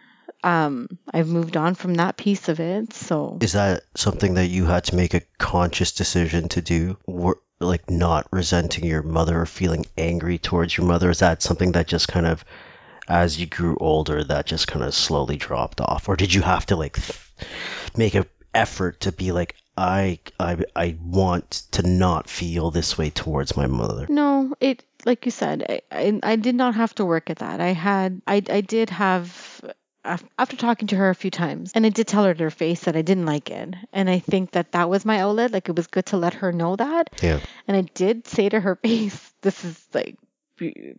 S2: Um, I've moved on from that piece of it. So
S1: Is that something that you had to make a conscious decision to do? Wor- like not resenting your mother or feeling angry towards your mother? Is that something that just kind of, as you grew older, that just kind of slowly dropped off? Or did you have to like make a effort to be like I I I want to not feel this way towards my mother.
S2: No, it like you said, I, I, I did not have to work at that. I had I I did have after talking to her a few times and I did tell her to her face that I didn't like it. And I think that that was my outlet. Like it was good to let her know that.
S1: Yeah.
S2: and I did say to her face this is like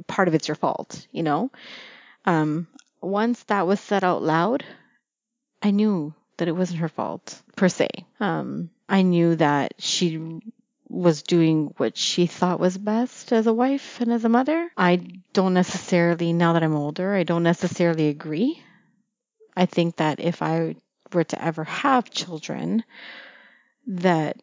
S2: part of it's your fault you know? Um once that was said out loud I knew that it wasn't her fault per se. Um I knew that she was doing what she thought was best as a wife and as a mother. I don't necessarily, now that I'm older, I don't necessarily agree. I think that if I were to ever have children, that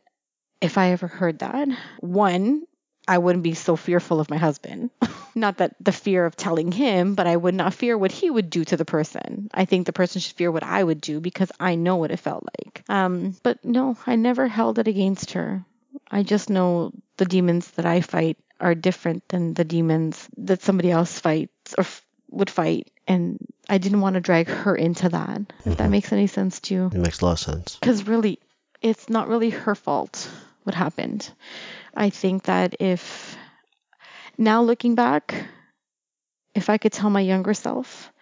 S2: if I ever heard that, one, I wouldn't be so fearful of my husband. not that the fear of telling him, but I would not fear what he would do to the person. I think the person should fear what I would do because I know what it felt like. Um, but no, I never held it against her. I just know the demons that I fight are different than the demons that somebody else fights or f- would fight. And I didn't want to drag her into that, if that
S1: Mhm.
S2: makes any sense to you.
S1: It makes a lot of sense.
S2: Because really, it's not really her fault what happened. I think that if, now looking back, if I could tell my younger self,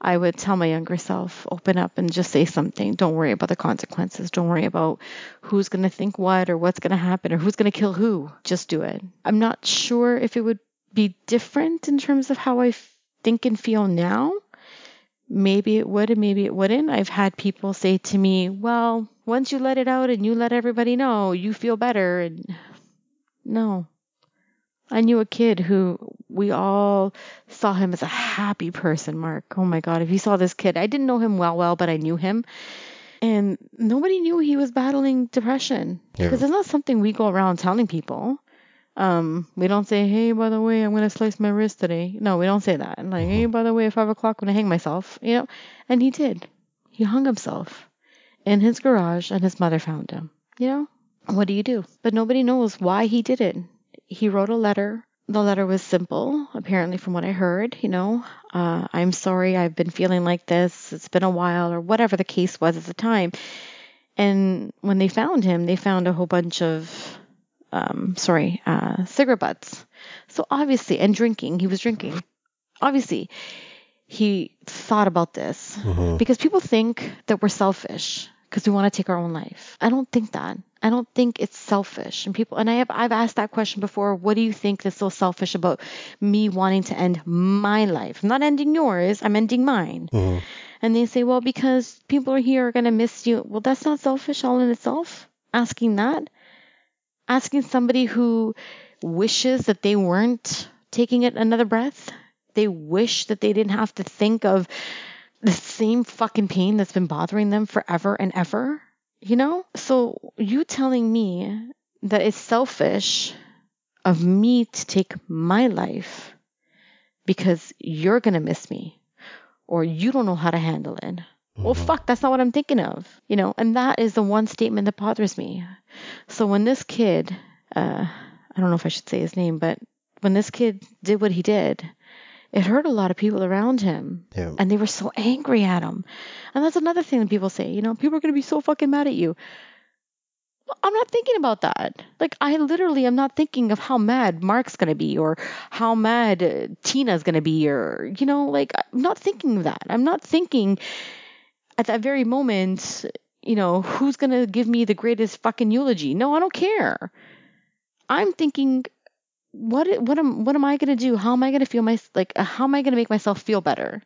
S2: I would tell my younger self, open up and just say something. Don't worry about the consequences. Don't worry about who's going to think what or what's going to happen or who's going to kill who. Just do it. I'm not sure if it would be different in terms of how I think and feel now. Maybe it would and maybe it wouldn't. I've had people say to me, well, once you let it out and you let everybody know, you feel better. And no. I knew a kid who we all saw him as a happy person, Mark. Oh my God, if you saw this kid, I didn't know him well, well, but I knew him. And nobody knew he was battling depression
S1: Yeah.
S2: because it's not something we go around telling people. Um, we don't say, hey, by the way, I'm going to slice my wrist today. No, we don't say that. And like, hey, by the way, at five o'clock, I'm going to hang myself, you know? And he did. He hung himself in his garage and his mother found him, you know? What do you do? But nobody knows why he did it. He wrote a letter. The letter was simple, apparently, from what I heard. You know, uh, I'm sorry, I've been feeling like this. It's been a while, or whatever the case was at the time. And when they found him, they found a whole bunch of, um, sorry, uh, cigarette butts. So obviously, and drinking, he was drinking. Obviously, he thought about this
S1: Mhm.
S2: because people think that we're selfish because we want to take our own life. I don't think that. I don't think it's selfish. And people and I have I've asked that question before. What do you think that's so selfish about me wanting to end my life? I'm not ending yours. I'm ending mine.
S1: Mhm.
S2: And they say, well, because people are here are going to miss you. Well, that's not selfish all in itself. Asking that, asking somebody who wishes that they weren't taking it another breath. They wish that they didn't have to think of the same fucking pain that's been bothering them forever and ever. You know? So you telling me that it's selfish of me to take my life because you're going to miss me or you don't know how to handle it. Well,
S1: Mhm.
S2: fuck, that's not what I'm thinking of, you know, and that is the one statement that bothers me. So when this kid, uh, I don't know if I should say his name, but when this kid did what he did, it hurt a lot of people around him
S1: Yeah.
S2: and they were so angry at him. And that's another thing that people say, you know, people are going to be so fucking mad at you. Well, I'm not thinking about that. Like, I literally am not thinking of how mad Mark's going to be or how mad uh, Tina's going to be or, you know, like, I'm not thinking of that. I'm not thinking at that very moment, you know, who's going to give me the greatest fucking eulogy. No, I don't care. I'm thinking, what what am what am I gonna do? How am I gonna feel my like? uh, How am I gonna make myself feel better?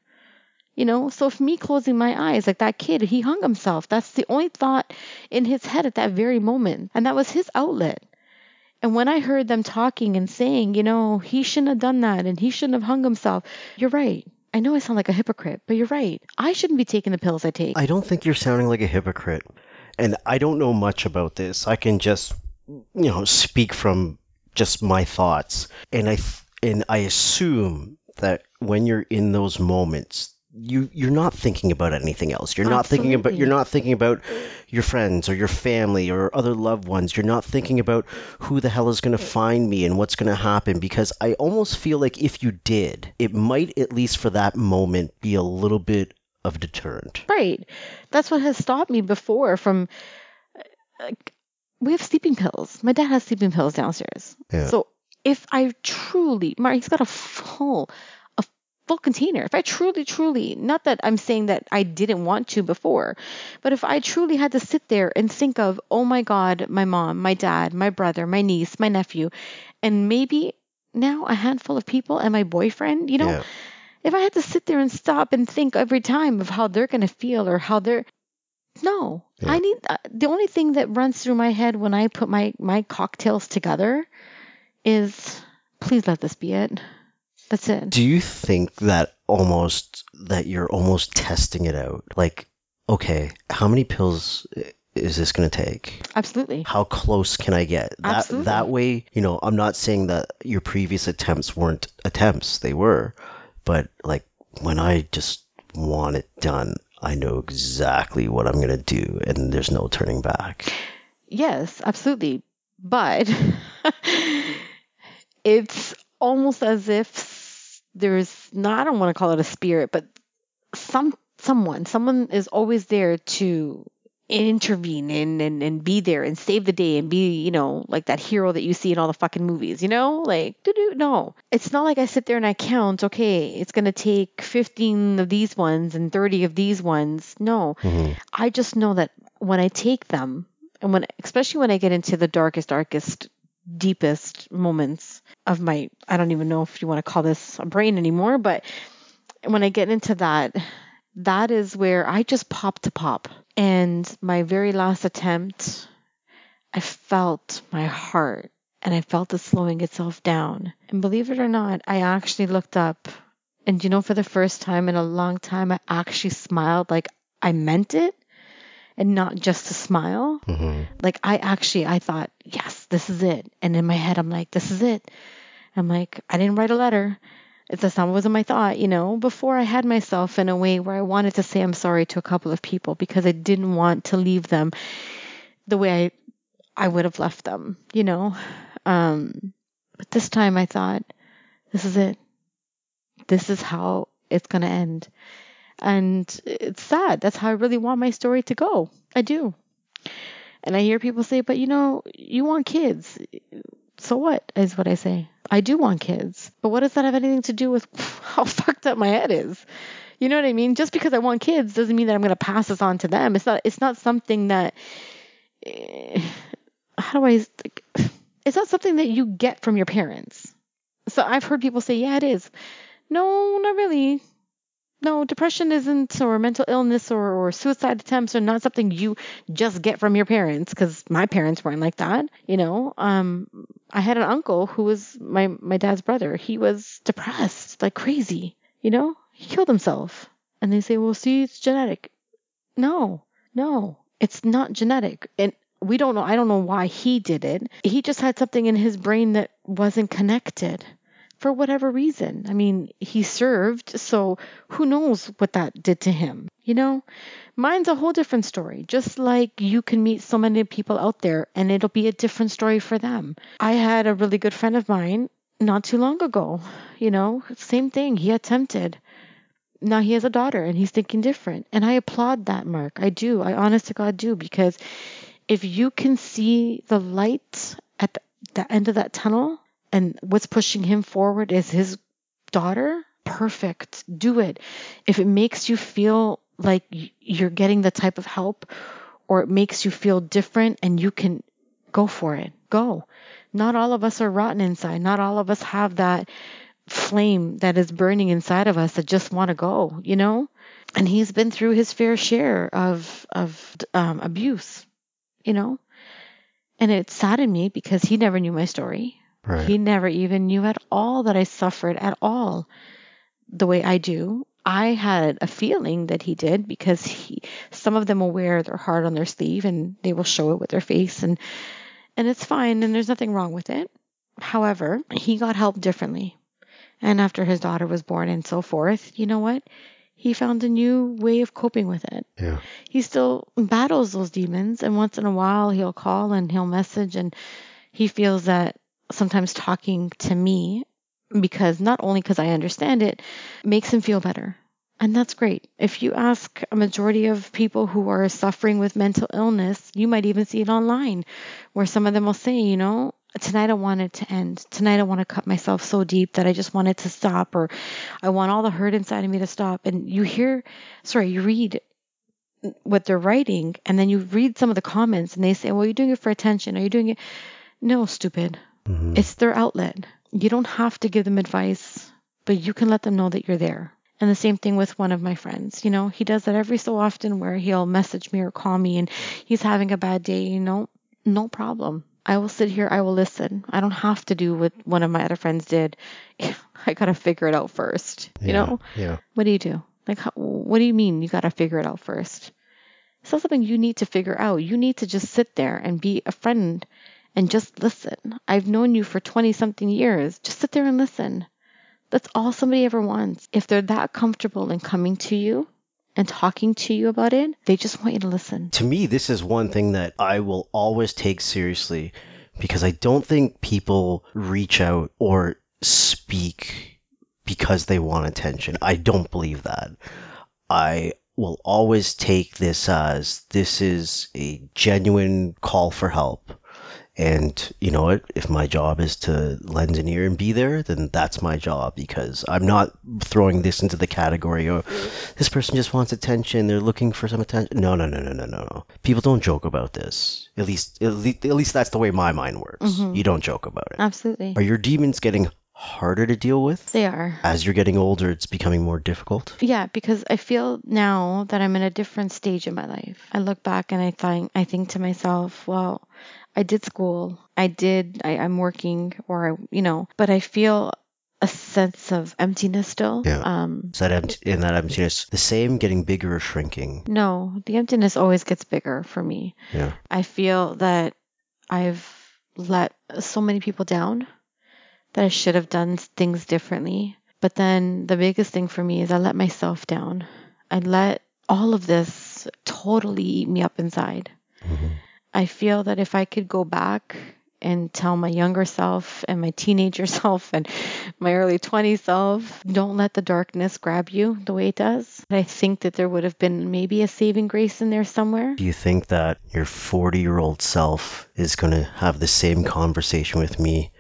S2: You know. So if me closing my eyes, like that kid, he hung himself. That's the only thought in his head at that very moment, and that was his outlet. And when I heard them talking and saying, you know, he shouldn't have done that and he shouldn't have hung himself, you're right. I know I sound like a hypocrite, but you're right. I shouldn't be taking the pills I take.
S1: I don't think you're sounding like a hypocrite. And I don't know much about this. I can just, you know, speak from just my thoughts. And I th- and I assume that when you're in those moments, you you're not thinking about anything else. You're not thinking about you're not thinking about your friends or your family or other loved ones. You're not thinking about who the hell is going to find me and what's going to happen because I almost feel like if you did, it might at least for that moment be a little bit of deterrent.
S2: Right. That's what has stopped me before from like, we have sleeping pills. My dad has sleeping pills downstairs.
S1: Yeah.
S2: So if I truly, Mark, he's got a full, a full container. If I truly, truly, not that I'm saying that I didn't want to before, but if I truly had to sit there and think of, oh my God, my mom, my dad, my brother, my niece, my nephew, and maybe now a handful of people and my boyfriend, you know,
S1: Yeah.
S2: if I had to sit there and stop and think every time of how they're going to feel or how they're no,
S1: Yeah.
S2: I need uh, the only thing that runs through my head when I put my my cocktails together is please let this be it. That's it.
S1: Do you think that almost that you're almost testing it out? Like, okay, how many pills is this going to take?
S2: Absolutely.
S1: How close can I get? That
S2: Absolutely.
S1: that way, you know, I'm not saying that your previous attempts weren't attempts, they were, but like when I just want it done, I know exactly what I'm going to do and there's no turning back.
S2: Yes, absolutely. But it's almost as if there's not I don't want to call it a spirit, but some someone, someone is always there to intervene and, and, and be there and save the day and be, you know, like that hero that you see in all the fucking movies, you know? Like, doo-doo, no. It's not like I sit there and I count, okay, it's going to take 15 of these ones and 30 of these ones. No.
S1: Mhm.
S2: I just know that when I take them, and when, especially when I get into the darkest, darkest, deepest moments of my, I don't even know if you want to call this a brain anymore, but when I get into that, that is where I just popped to pop. And my very last attempt, I felt my heart and I felt it slowing itself down. And believe it or not, I actually looked up and you know, for the first time in a long time, I actually smiled like I meant it and not just a smile.
S1: Mhm.
S2: Like I actually, I thought, yes, this is it. And in my head, I'm like, this is it. I'm like, I didn't write a letter. It's that's not wasn't my thought, you know. Before I had myself in a way where I wanted to say I'm sorry to a couple of people because I didn't want to leave them the way I I would have left them, you know. Um, but this time I thought, this is it. This is how it's gonna end. And it's sad. That's how I really want my story to go. I do. And I hear people say, but you know, you want kids. So what is what I say. I do want kids. But what does that have anything to do with how fucked up my head is? You know what I mean? Just because I want kids doesn't mean that I'm going to pass this on to them. It's not it's not something that eh, how do I it's not something that you get from your parents. So I've heard people say, "Yeah, it is." No, not really no, depression isn't, or mental illness or, or suicide attempts are not something you just get from your parents because my parents weren't like that. You know, um, I had an uncle who was my, my dad's brother. He was depressed like crazy, you know, he killed himself. And they say, well, see, it's genetic. No, no, it's not genetic. And we don't know, I don't know why he did it. He just had something in his brain that wasn't connected for whatever reason. I mean, he served, so who knows what that did to him, you know? Mine's a whole different story. Just like you can meet so many people out there and it'll be a different story for them. I had a really good friend of mine not too long ago, you know, same thing. He attempted. Now he has a daughter and he's thinking different. And I applaud that, Mark. I do. I honest to God do because if you can see the light at the, end of that tunnel, and what's pushing him forward is his daughter, perfect. Do it. If it makes you feel like you're getting the type of help or it makes you feel different and you can go for it, go. Not all of us are rotten inside. Not all of us have that flame that is burning inside of us that just want to go, you know? And he's been through his fair share of, of um, abuse, you know? And it saddened me because he never knew my story.
S1: Right.
S2: He never even knew at all that I suffered at all the way I do. I had a feeling that he did because he some of them will wear their heart on their sleeve and they will show it with their face and and it's fine and there's nothing wrong with it. However, he got help differently. And after his daughter was born and so forth, you know what? He found a new way of coping with it
S1: Yeah.
S2: he still battles those demons and once in a while he'll call and he'll message and he feels that sometimes talking to me because not only because I understand it makes him feel better. And that's great. If you ask a majority of people who are suffering with mental illness, you might even see it online where some of them will say, you know, tonight I want it to end. Tonight I want to cut myself so deep that I just want it to stop or I want all the hurt inside of me to stop. And you hear, sorry, you read what they're writing and then you read some of the comments and they say, well, you're doing it for attention. Are you doing it? No, stupid. Mm-hmm. It's their outlet. You don't have to give them advice, but you can let them know that you're there. And the same thing with one of my friends. You know, he does that every so often where he'll message me or call me and he's having a bad day, you know, no problem. I will sit here, I will listen. I don't have to do what one of my other friends did. I got to figure it out first, you
S1: yeah,
S2: know?
S1: Yeah.
S2: What do you do? Like, how, what do you mean you got to figure it out first? It's not something you need to figure out. You need to just sit there and be a friend and just listen. I've known you for 20 something years. Just sit there and listen. That's all somebody ever wants. If they're that comfortable in coming to you and talking to you about it, they just want you to listen.
S1: To me, this is one thing that I will always take seriously because I don't think people reach out or speak because they want attention. I don't believe that. I will always take this as this is a genuine call for help. And you know what? If my job is to lend an ear and be there, then that's my job because I'm not throwing this into the category of this person just wants attention. They're looking for some attention. No, no, no, no, no, no, no. People don't joke about this. At least, at least, at least that's the way my mind works.
S2: Mhm.
S1: You don't joke about it.
S2: Absolutely.
S1: Are your demons getting harder to deal with?
S2: They are.
S1: As you're getting older, it's becoming more difficult.
S2: Yeah, because I feel now that I'm in a different stage in my life. I look back and I think I think to myself, well, I did school. I did I, I'm working or I you know, but I feel a sense of emptiness still.
S1: Yeah.
S2: Um
S1: Is that empty, in that emptiness the same, getting bigger or shrinking?
S2: no, the emptiness always gets bigger for me.
S1: Yeah.
S2: I feel that I've let so many people down that I should have done things differently. But then the biggest thing for me is I let myself down. I let all of this totally eat me up inside.
S1: Mhm.
S2: I feel that if I could go back and tell my younger self and my teenager self and my early 20s self, don't let the darkness grab you the way it does. I think that there would have been maybe a saving grace in there somewhere.
S1: Do you think that your 40 year old self is going to have the same conversation with me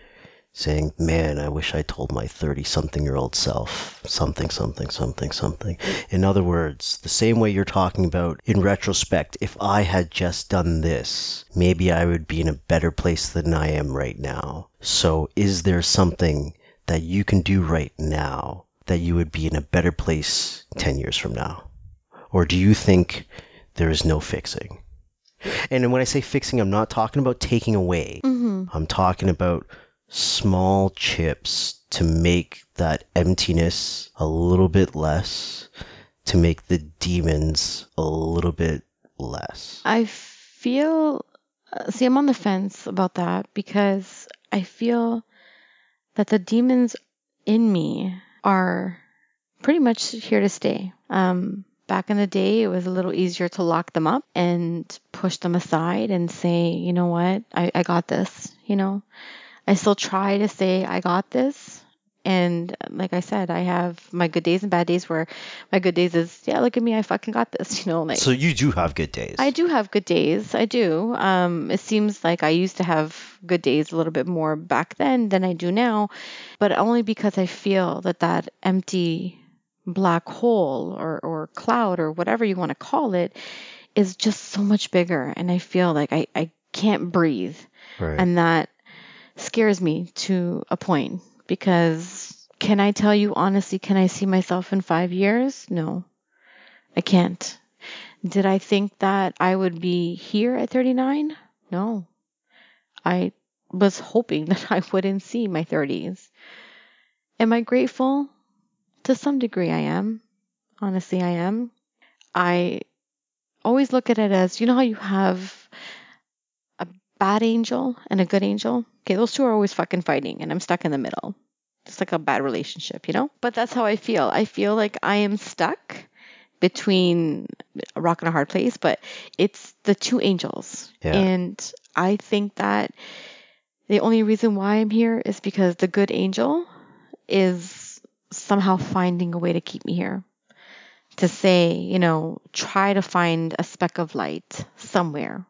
S1: saying, Man, I wish I told my 30 something year old self something, something, something, something? In other words, the same way you're talking about in retrospect, if I had just done this, maybe I would be in a better place than I am right now. So, is there something that you can do right now that you would be in a better place 10 years from now? Or do you think there is no fixing? And when I say fixing, I'm not talking about taking away.
S2: Mm-hmm.
S1: I'm talking about small chips to make that emptiness a little bit less, to make the demons a little bit less.
S2: I feel, uh, see, I'm on the fence about that because I feel that the demons in me are pretty much here to stay. Um, back in the day, it was a little easier to lock them up and push them aside and say, you know what, I, I got this, you know. I still try to say, I got this. And like I said, I have my good days and bad days where my good days is, yeah, look at me, I fucking got this, you know, like.
S1: So you do have good days.
S2: I do have good days. I do. Um, it seems like I used to have good days a little bit more back then than I do now, but only because I feel that that empty black hole or, or cloud or whatever you want to call it is just so much bigger. And I feel like I, I can't breathe.
S1: Right.
S2: And that scares me to a point because can I tell you honestly, can I see myself in five years? No, I can't. Did I think that I would be here at 39? No. I was hoping that I wouldn't see my 30s. Am I grateful? To some degree, I am. Honestly, I am. I always look at it as you know how you have bad angel and a good angel? Okay, those two are always fucking fighting, and I'm stuck in the middle. It's like a bad relationship, you know? But that's how I feel. I feel like I am stuck between a rock and a hard place, but it's the two angels.
S1: Yeah.
S2: And I think that the only reason why I'm here is because the good angel is somehow finding a way to keep me here. to say, you know, try to find a speck of light somewhere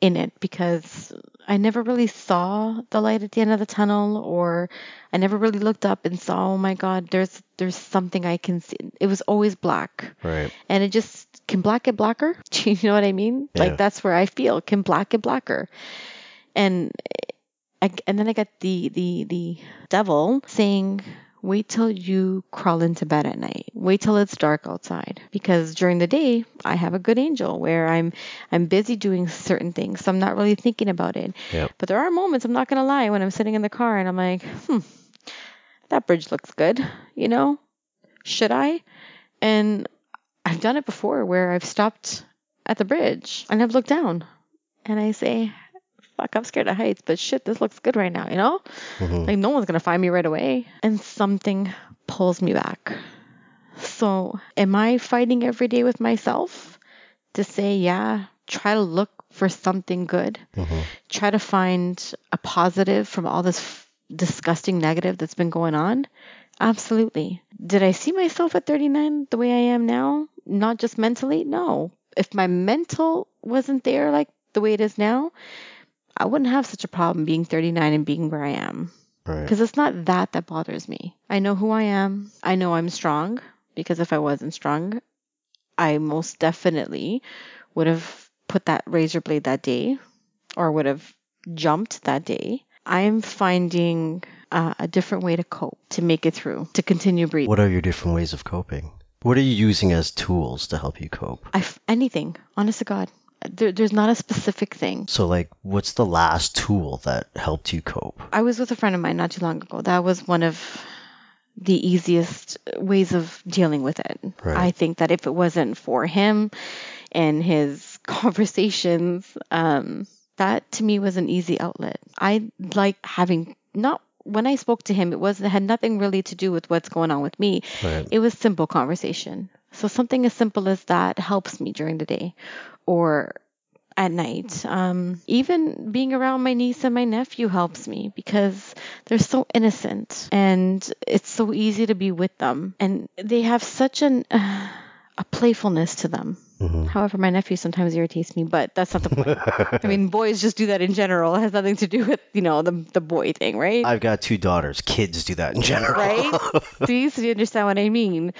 S2: in it because I never really saw the light at the end of the tunnel or I never really looked up and saw, oh my God, there's there's something I can see. It was always black.
S1: Right.
S2: And it just can black get blacker. Do you know what I mean?
S1: Yeah.
S2: Like that's where I feel can black get blacker. And I, and then I got the the the devil saying wait till you crawl into bed at night. Wait till it's dark outside. Because during the day i have a good angel where i'm i'm busy doing certain things. So i'm not really thinking about it.
S1: Yep.
S2: but there are moments i'm not going to lie when i'm sitting in the car and i'm like hmm that bridge looks good you know? Should i? And i've done it before where i've stopped at the bridge and i've looked down and i say fuck i'm scared of heights but shit this looks good right now you know
S1: Mhm.
S2: like no one's gonna find me right away. And something pulls me back. So am I fighting every day with myself to say, yeah, try to look for something good.
S1: Mhm.
S2: Try to find a positive from all this f- disgusting negative that's been going on? Absolutely. Did I see myself at 39 the way I am now? Not just mentally? No. If my mental wasn't there like the way it is now, I wouldn't have such a problem being 39 and being where I am
S1: Right.
S2: because it's not that that bothers me. I know who I am. I know I'm strong because if I wasn't strong, I most definitely would have put that razor blade that day or would have jumped that day. I'm finding uh, a different way to cope, to make it through, to continue breathing.
S1: What are your different ways of coping? What are you using as tools to help you cope?
S2: I f- anything, honest to God. There, there's not a specific thing.
S1: So, like, what's the last tool that helped you cope?
S2: I was with a friend of mine not too long ago. That was one of the easiest ways of dealing with it.
S1: Right.
S2: I think that if it wasn't for him and his conversations, um, that to me was an easy outlet. I like having not when I spoke to him, it was it had nothing really to do with what's going on with me.
S1: Right.
S2: It was simple conversation. So something as simple as that helps me during the day or at night. Um, even being around my niece and my nephew helps me because they're so innocent and it's so easy to be with them. And they have such an, uh, a playfulness to them.
S1: Mhm.
S2: However, my nephew sometimes irritates me, but that's not the point. I mean, boys just do that in general. It has nothing to do with, you know, the, the boy thing, right?
S1: I've got two daughters. Kids do that in general.
S2: right? See, so you understand what I mean.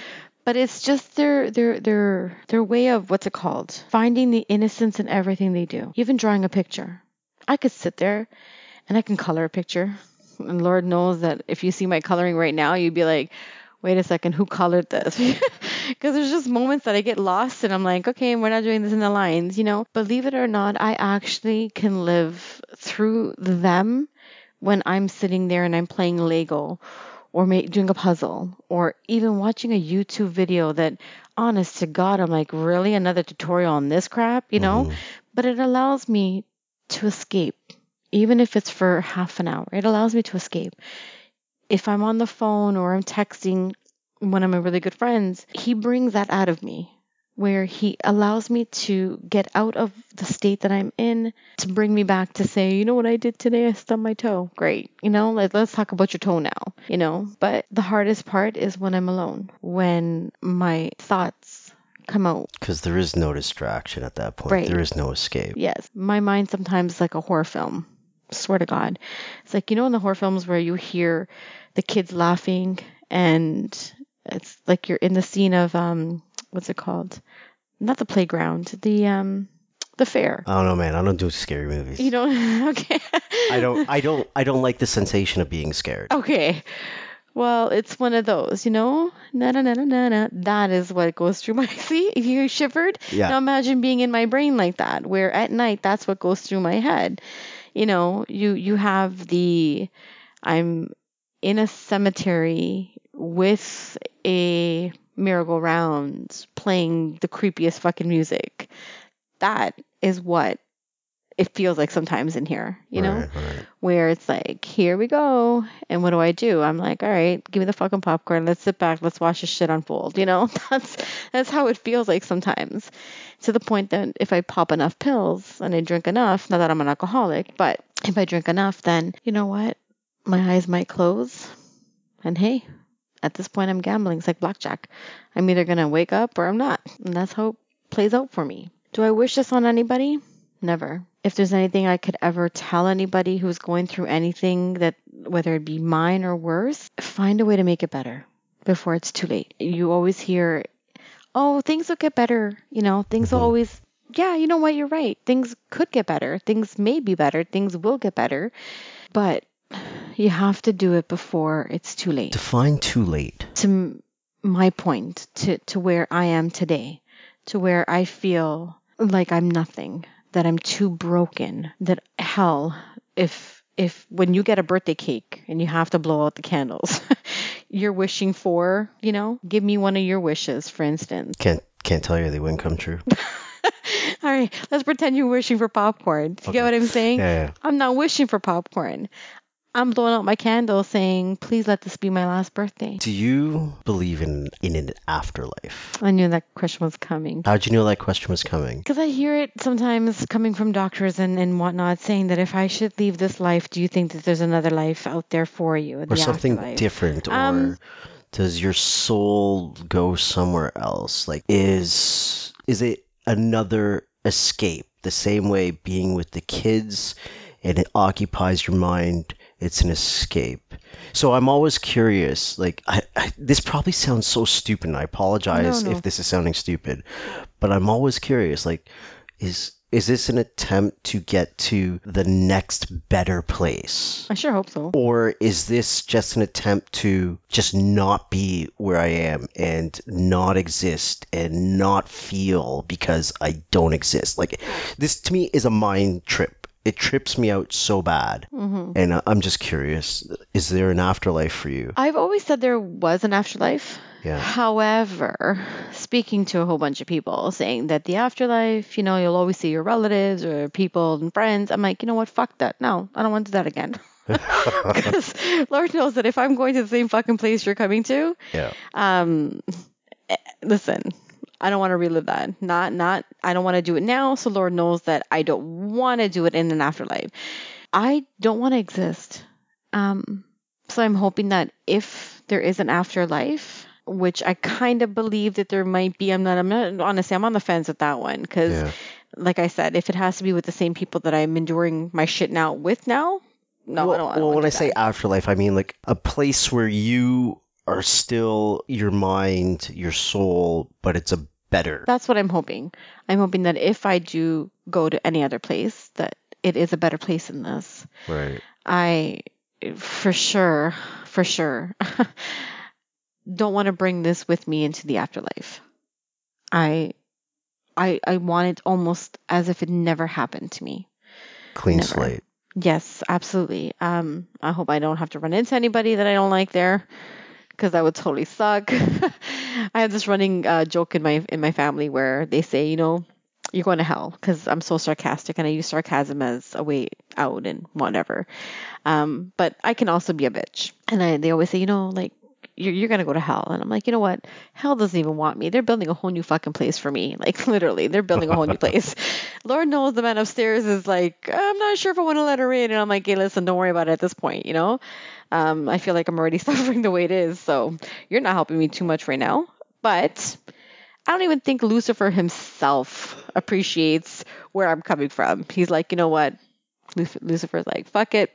S2: But it's just their their their their way of what's it called? Finding the innocence in everything they do. Even drawing a picture. I could sit there and I can color a picture. And Lord knows that if you see my coloring right now, you'd be like, wait a second, who colored this? Because there's just moments that I get lost and I'm like, okay, we're not doing this in the lines, you know? Believe it or not, I actually can live through them when I'm sitting there and I'm playing Lego or doing a puzzle or even watching a YouTube video that, honest to God, I'm like, really? Another tutorial on this crap, you know?
S1: Mhm.
S2: But it allows me to escape, even if it's for half an hour. It allows me to escape. If I'm on the phone or I'm texting one of my really good friends, he brings that out of me where he allows me to get out of the state that I'm in to bring me back to say, you know what I did today? I stubbed my toe. Great. You know, like let's talk about your toe now, you know? But the hardest part is when I'm alone, when my thoughts come out.
S1: Because there is no distraction at that point.
S2: Right.
S1: There is no escape.
S2: Yes. My mind sometimes is like a horror film. Swear to God. It's like, you know, in the horror films where you hear the kids laughing and it's like you're in the scene of, um, what's it called? Not the playground, the, um, the fair.
S1: I don't know, man. I don't do scary movies.
S2: You don't, okay.
S1: I don't. I don't. I don't like the sensation of being scared.
S2: Okay. Well, it's one of those, you know? Na na na na na. That is what goes through my see, if you shivered.
S1: Yeah.
S2: Now imagine being in my brain like that, where at night that's what goes through my head. You know, you you have the I'm in a cemetery with a merry-go-round playing the creepiest fucking music. That is what it feels like sometimes in here, you know?
S1: Right, right.
S2: where it's like, here we go. And what do I do? I'm like, all right, give me the fucking popcorn. Let's sit back. Let's watch this shit unfold. You know, that's that's how it feels like sometimes. To the point that if I pop enough pills and I drink enough, not that I'm an alcoholic, but if I drink enough, then you know what? My eyes might close. And hey, at this point, I'm gambling. It's like blackjack. I'm either going to wake up or I'm not. And that's how it plays out for me. Do I wish this on anybody? Never. If there's anything I could ever tell anybody who's going through anything that, whether it be mine or worse, find a way to make it better before it's too late. You always hear, oh, things will get better. You know, things will
S1: Mhm.
S2: always, yeah, you know what? You're right. Things could get better. Things may be better. Things will get better. But you have to do it before it's too late
S1: Define too late.
S2: to m- my point to to where I am today, to where I feel like I'm nothing, that I'm too broken, that hell, if if when you get a birthday cake and you have to blow out the candles, you're wishing for, you know, give me one of your wishes, for instance.
S1: Can't can't tell you they wouldn't come true.
S2: All right, let's pretend you're wishing for popcorn. Do you get what I'm saying?
S1: Yeah, yeah.
S2: I'm not wishing for popcorn. I'm blowing out my candle saying, please let this be my last birthday.
S1: Do you believe in in an afterlife?
S2: I knew that question was coming.
S1: How'd you know that question was coming?
S2: Because I hear it sometimes coming from doctors and, and whatnot saying that if I should leave this life, do you think that there's another life out there for you?
S1: Or
S2: the
S1: something
S2: afterlife?
S1: different? Or
S2: Um,
S1: does your soul go somewhere else? Like is is it another escape? The same way being with the kids and it occupies your mind, it's an escape. So I'm always curious. Like I, I this probably sounds so stupid. And I apologize
S2: No, no.
S1: if this is sounding stupid, but I'm always curious. Like is is this an attempt to get to the next better place?
S2: I sure hope so.
S1: Or is this just an attempt to just not be where I am and not exist and not feel because I don't exist? Like, this to me is a mind trip. It trips me out so bad.
S2: hmm
S1: And I'm just curious is there an afterlife for you?
S2: I've always said there was an afterlife.
S1: Yeah.
S2: However, speaking to a whole bunch of people saying that the afterlife, you know, you'll always see your relatives or people and friends, I'm like, you know what? Fuck that. No, I don't want to do that again. Because Lord knows that if I'm going to the same fucking place you're coming to,
S1: Yeah.
S2: um, eh, listen, I don't want to relive that. Not, not, I don't want to do it now. So Lord knows that I don't want to do it in an afterlife. I don't want to exist. Um, so I'm hoping that if there is an afterlife, which I kind of believe that there might be, I'm not, I'm not, honestly, I'm on the fence with that one. Cause
S1: Yeah.
S2: like I said, if it has to be with the same people that I'm enduring my shit now with now, no,
S1: well,
S2: I don't, I don't
S1: well, when I
S2: do
S1: say afterlife, I mean like a place where you are still your mind, your soul, but it's a better.
S2: That's what I'm hoping. I'm hoping that if I do go to any other place, that it is a better place than this.
S1: Right.
S2: I, for sure, for sure, don't want to bring this with me into the afterlife. I, I, I want it almost as if it never happened to me.
S1: Clean
S2: Never.
S1: slate.
S2: Yes, absolutely. Um, I hope I don't have to run into anybody that I don't like there, because that would totally suck. I have this running uh, joke in my in my family where they say, you know, you're going to hell because I'm so sarcastic and I use sarcasm as a way out and whatever. Um, but I can also be a bitch, and I, they always say, you know, like you're, you're gonna go to hell, and I'm like, you know what? Hell doesn't even want me. They're building a whole new fucking place for me. Like literally, they're building a whole new place. Lord knows the man upstairs is like, I'm not sure if I want to let her in, and I'm like, hey, listen, don't worry about it at this point, you know. Um, I feel like I'm already suffering the way it is, so you're not helping me too much right now. But I don't even think Lucifer himself appreciates where I'm coming from. He's like, you know what? Luc- Lucifer's like, fuck it.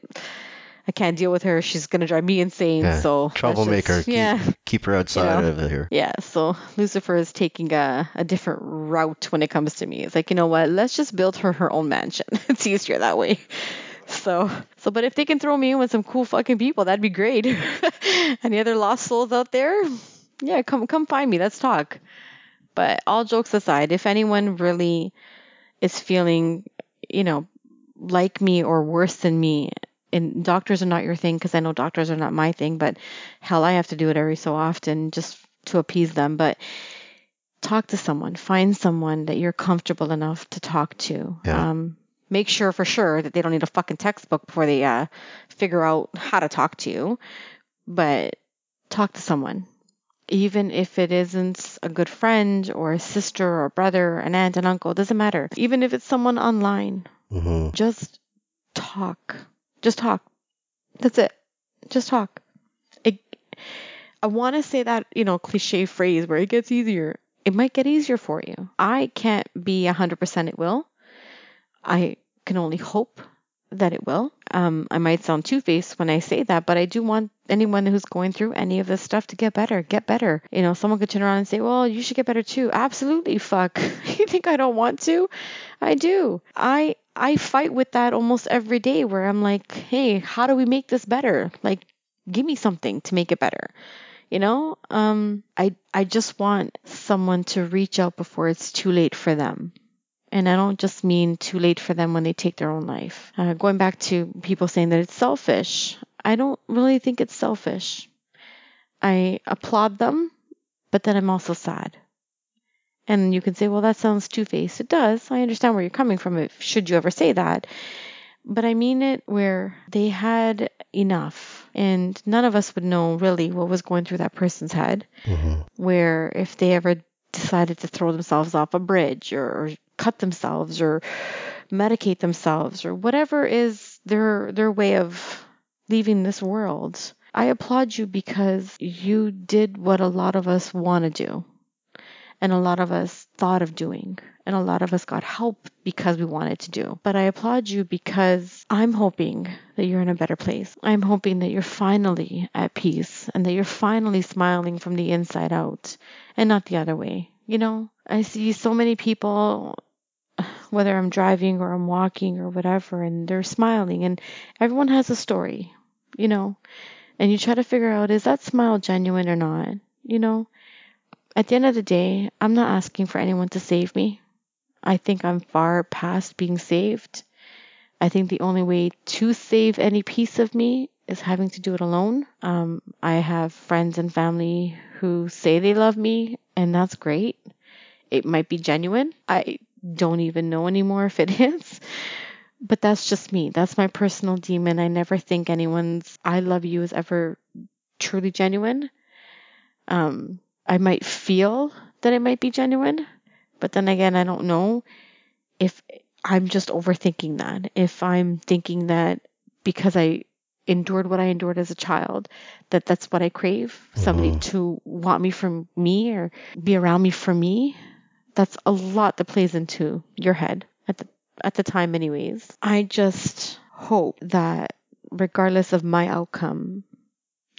S2: I can't deal with her. She's gonna drive me insane.
S1: Yeah,
S2: So
S1: Troublemaker.
S2: just- yeah.
S1: keep her outside
S2: know.
S1: of here.
S2: Yeah, so Lucifer is taking a, a different route when it comes to me. It's like, you know what? Let's just build her her own mansion. it's easier that way. So, so, but if they can throw me in with some cool fucking people, that'd be great. Any other lost souls out there? Yeah, come come find me. Let's talk. But all jokes aside, if anyone really is feeling, you know, like me or worse than me, and doctors are not your thing because I know doctors are not my thing, but hell, I have to do it every so often just to appease them. But talk to someone, find someone that you're comfortable enough to talk to.
S1: Yeah.
S2: Um, make sure for sure that they don't need a fucking textbook before they uh, figure out how to talk to you. But talk to someone. Even if it isn't a good friend or a sister or a brother, an aunt, an uncle, doesn't matter. Even if it's someone online,
S1: hmm
S2: just talk. Just talk. That's it. Just talk. It, I want to say that, you know, cliche phrase where it gets easier. It might get easier for you. I can't be 100% it will. I can only hope that it will. Um, I might sound two faced when I say that, but I do want anyone who's going through any of this stuff to get better, get better. You know, someone could turn around and say, well, you should get better too. Absolutely, fuck. you think I don't want to? I do. I, I fight with that almost every day where I'm like, hey, how do we make this better? Like, give me something to make it better. You know, um, I I just want someone to reach out before it's too late for them. And I don't just mean too late for them when they take their own life. Uh, going back to people saying that it's selfish, I don't really think it's selfish. I applaud them, but then I'm also sad. And you can say, well, that sounds two faced. It does. I understand where you're coming from, if, should you ever say that. But I mean it where they had enough, and none of us would know really what was going through that person's head.
S1: Mm-hmm.
S2: Where if they ever decided to throw themselves off a bridge or, or cut themselves or medicate themselves or whatever is their their way of leaving this world. I applaud you because you did what a lot of us want to do and a lot of us thought of doing and a lot of us got help because we wanted to do. But I applaud you because I'm hoping that you're in a better place. I'm hoping that you're finally at peace and that you're finally smiling from the inside out and not the other way. You know, I see so many people whether I'm driving or I'm walking or whatever, and they're smiling, and everyone has a story, you know, and you try to figure out is that smile genuine or not, you know. At the end of the day, I'm not asking for anyone to save me. I think I'm far past being saved. I think the only way to save any piece of me is having to do it alone. Um, I have friends and family who say they love me, and that's great. It might be genuine. I don't even know anymore if it is. But that's just me. That's my personal demon. I never think anyone's I love you is ever truly genuine. Um, I might feel that it might be genuine, but then again, I don't know if I'm just overthinking that. If I'm thinking that because I endured what I endured as a child, that that's what I crave, somebody mm-hmm. to want me for me or be around me for me that's a lot that plays into your head at the at the time anyways. I just hope that regardless of my outcome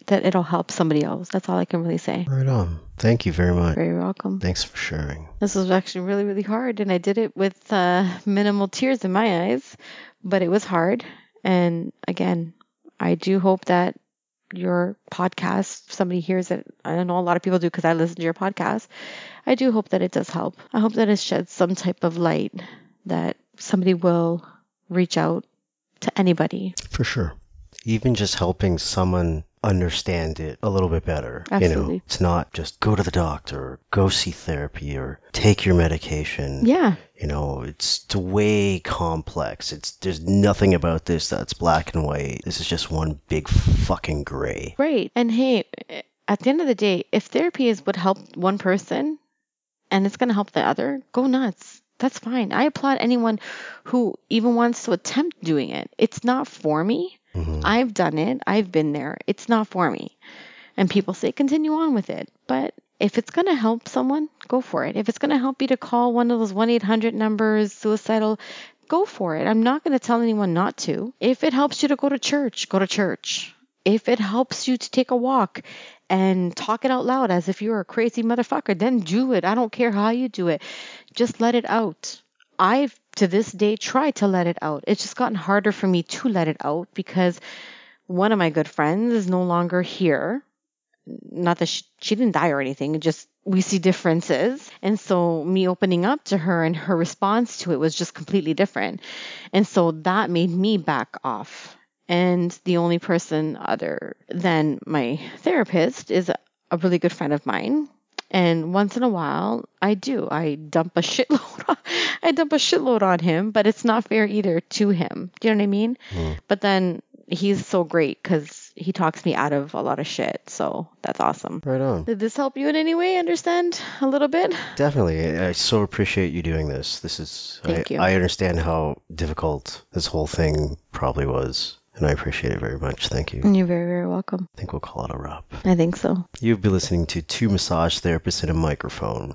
S2: that it'll help somebody else. That's all I can really say.
S1: Right on. Thank you very much.
S2: Very welcome.
S1: Thanks for sharing.
S2: This was actually really, really hard, and I did it with uh, minimal tears in my eyes, but it was hard. And again, I do hope that your podcast, somebody hears it. I know a lot of people do because I listen to your podcast. I do hope that it does help. I hope that it sheds some type of light that somebody will reach out to anybody.
S1: For sure. Even just helping someone understand it a little bit better. You
S2: Absolutely.
S1: know, it's not just go to the doctor go see therapy or take your medication.
S2: Yeah,
S1: You know, it's, it's way complex. It's there's nothing about this that's black and white. This is just one big fucking gray.
S2: Right. And hey, at the end of the day, if therapy is what helped one person and it's going to help the other, go nuts. That's fine. I applaud anyone who even wants to attempt doing it. It's not for me.
S1: Mhm.
S2: I've done it. I've been there. It's not for me. And people say continue on with it. But if it's going to help someone, go for it. If it's going to help you to call one of those 1 800 numbers, suicidal, go for it. I'm not going to tell anyone not to. If it helps you to go to church, go to church. If it helps you to take a walk and talk it out loud as if you're a crazy motherfucker, then do it. I don't care how you do it. Just let it out. I've to this day tried to let it out. It's just gotten harder for me to let it out because one of my good friends is no longer here. Not that she, she didn't die or anything, just we see differences. And so me opening up to her and her response to it was just completely different. And so that made me back off. And the only person other than my therapist is a really good friend of mine. And once in a while, I do. I dump a shitload. On, I dump a shitload on him, but it's not fair either to him. Do you know what I mean?
S1: Mm.
S2: But then he's so great because he talks me out of a lot of shit. So that's awesome.
S1: Right on.
S2: Did this help you in any way? Understand a little bit?
S1: Definitely. I I so appreciate you doing this. This is
S2: Thank
S1: I,
S2: you.
S1: I understand how difficult this whole thing probably was. And I appreciate it very much. Thank you.
S2: And you're very, very welcome.
S1: I think we'll call it a wrap.
S2: I think so.
S1: You've been listening to Two Massage Therapists in a Microphone.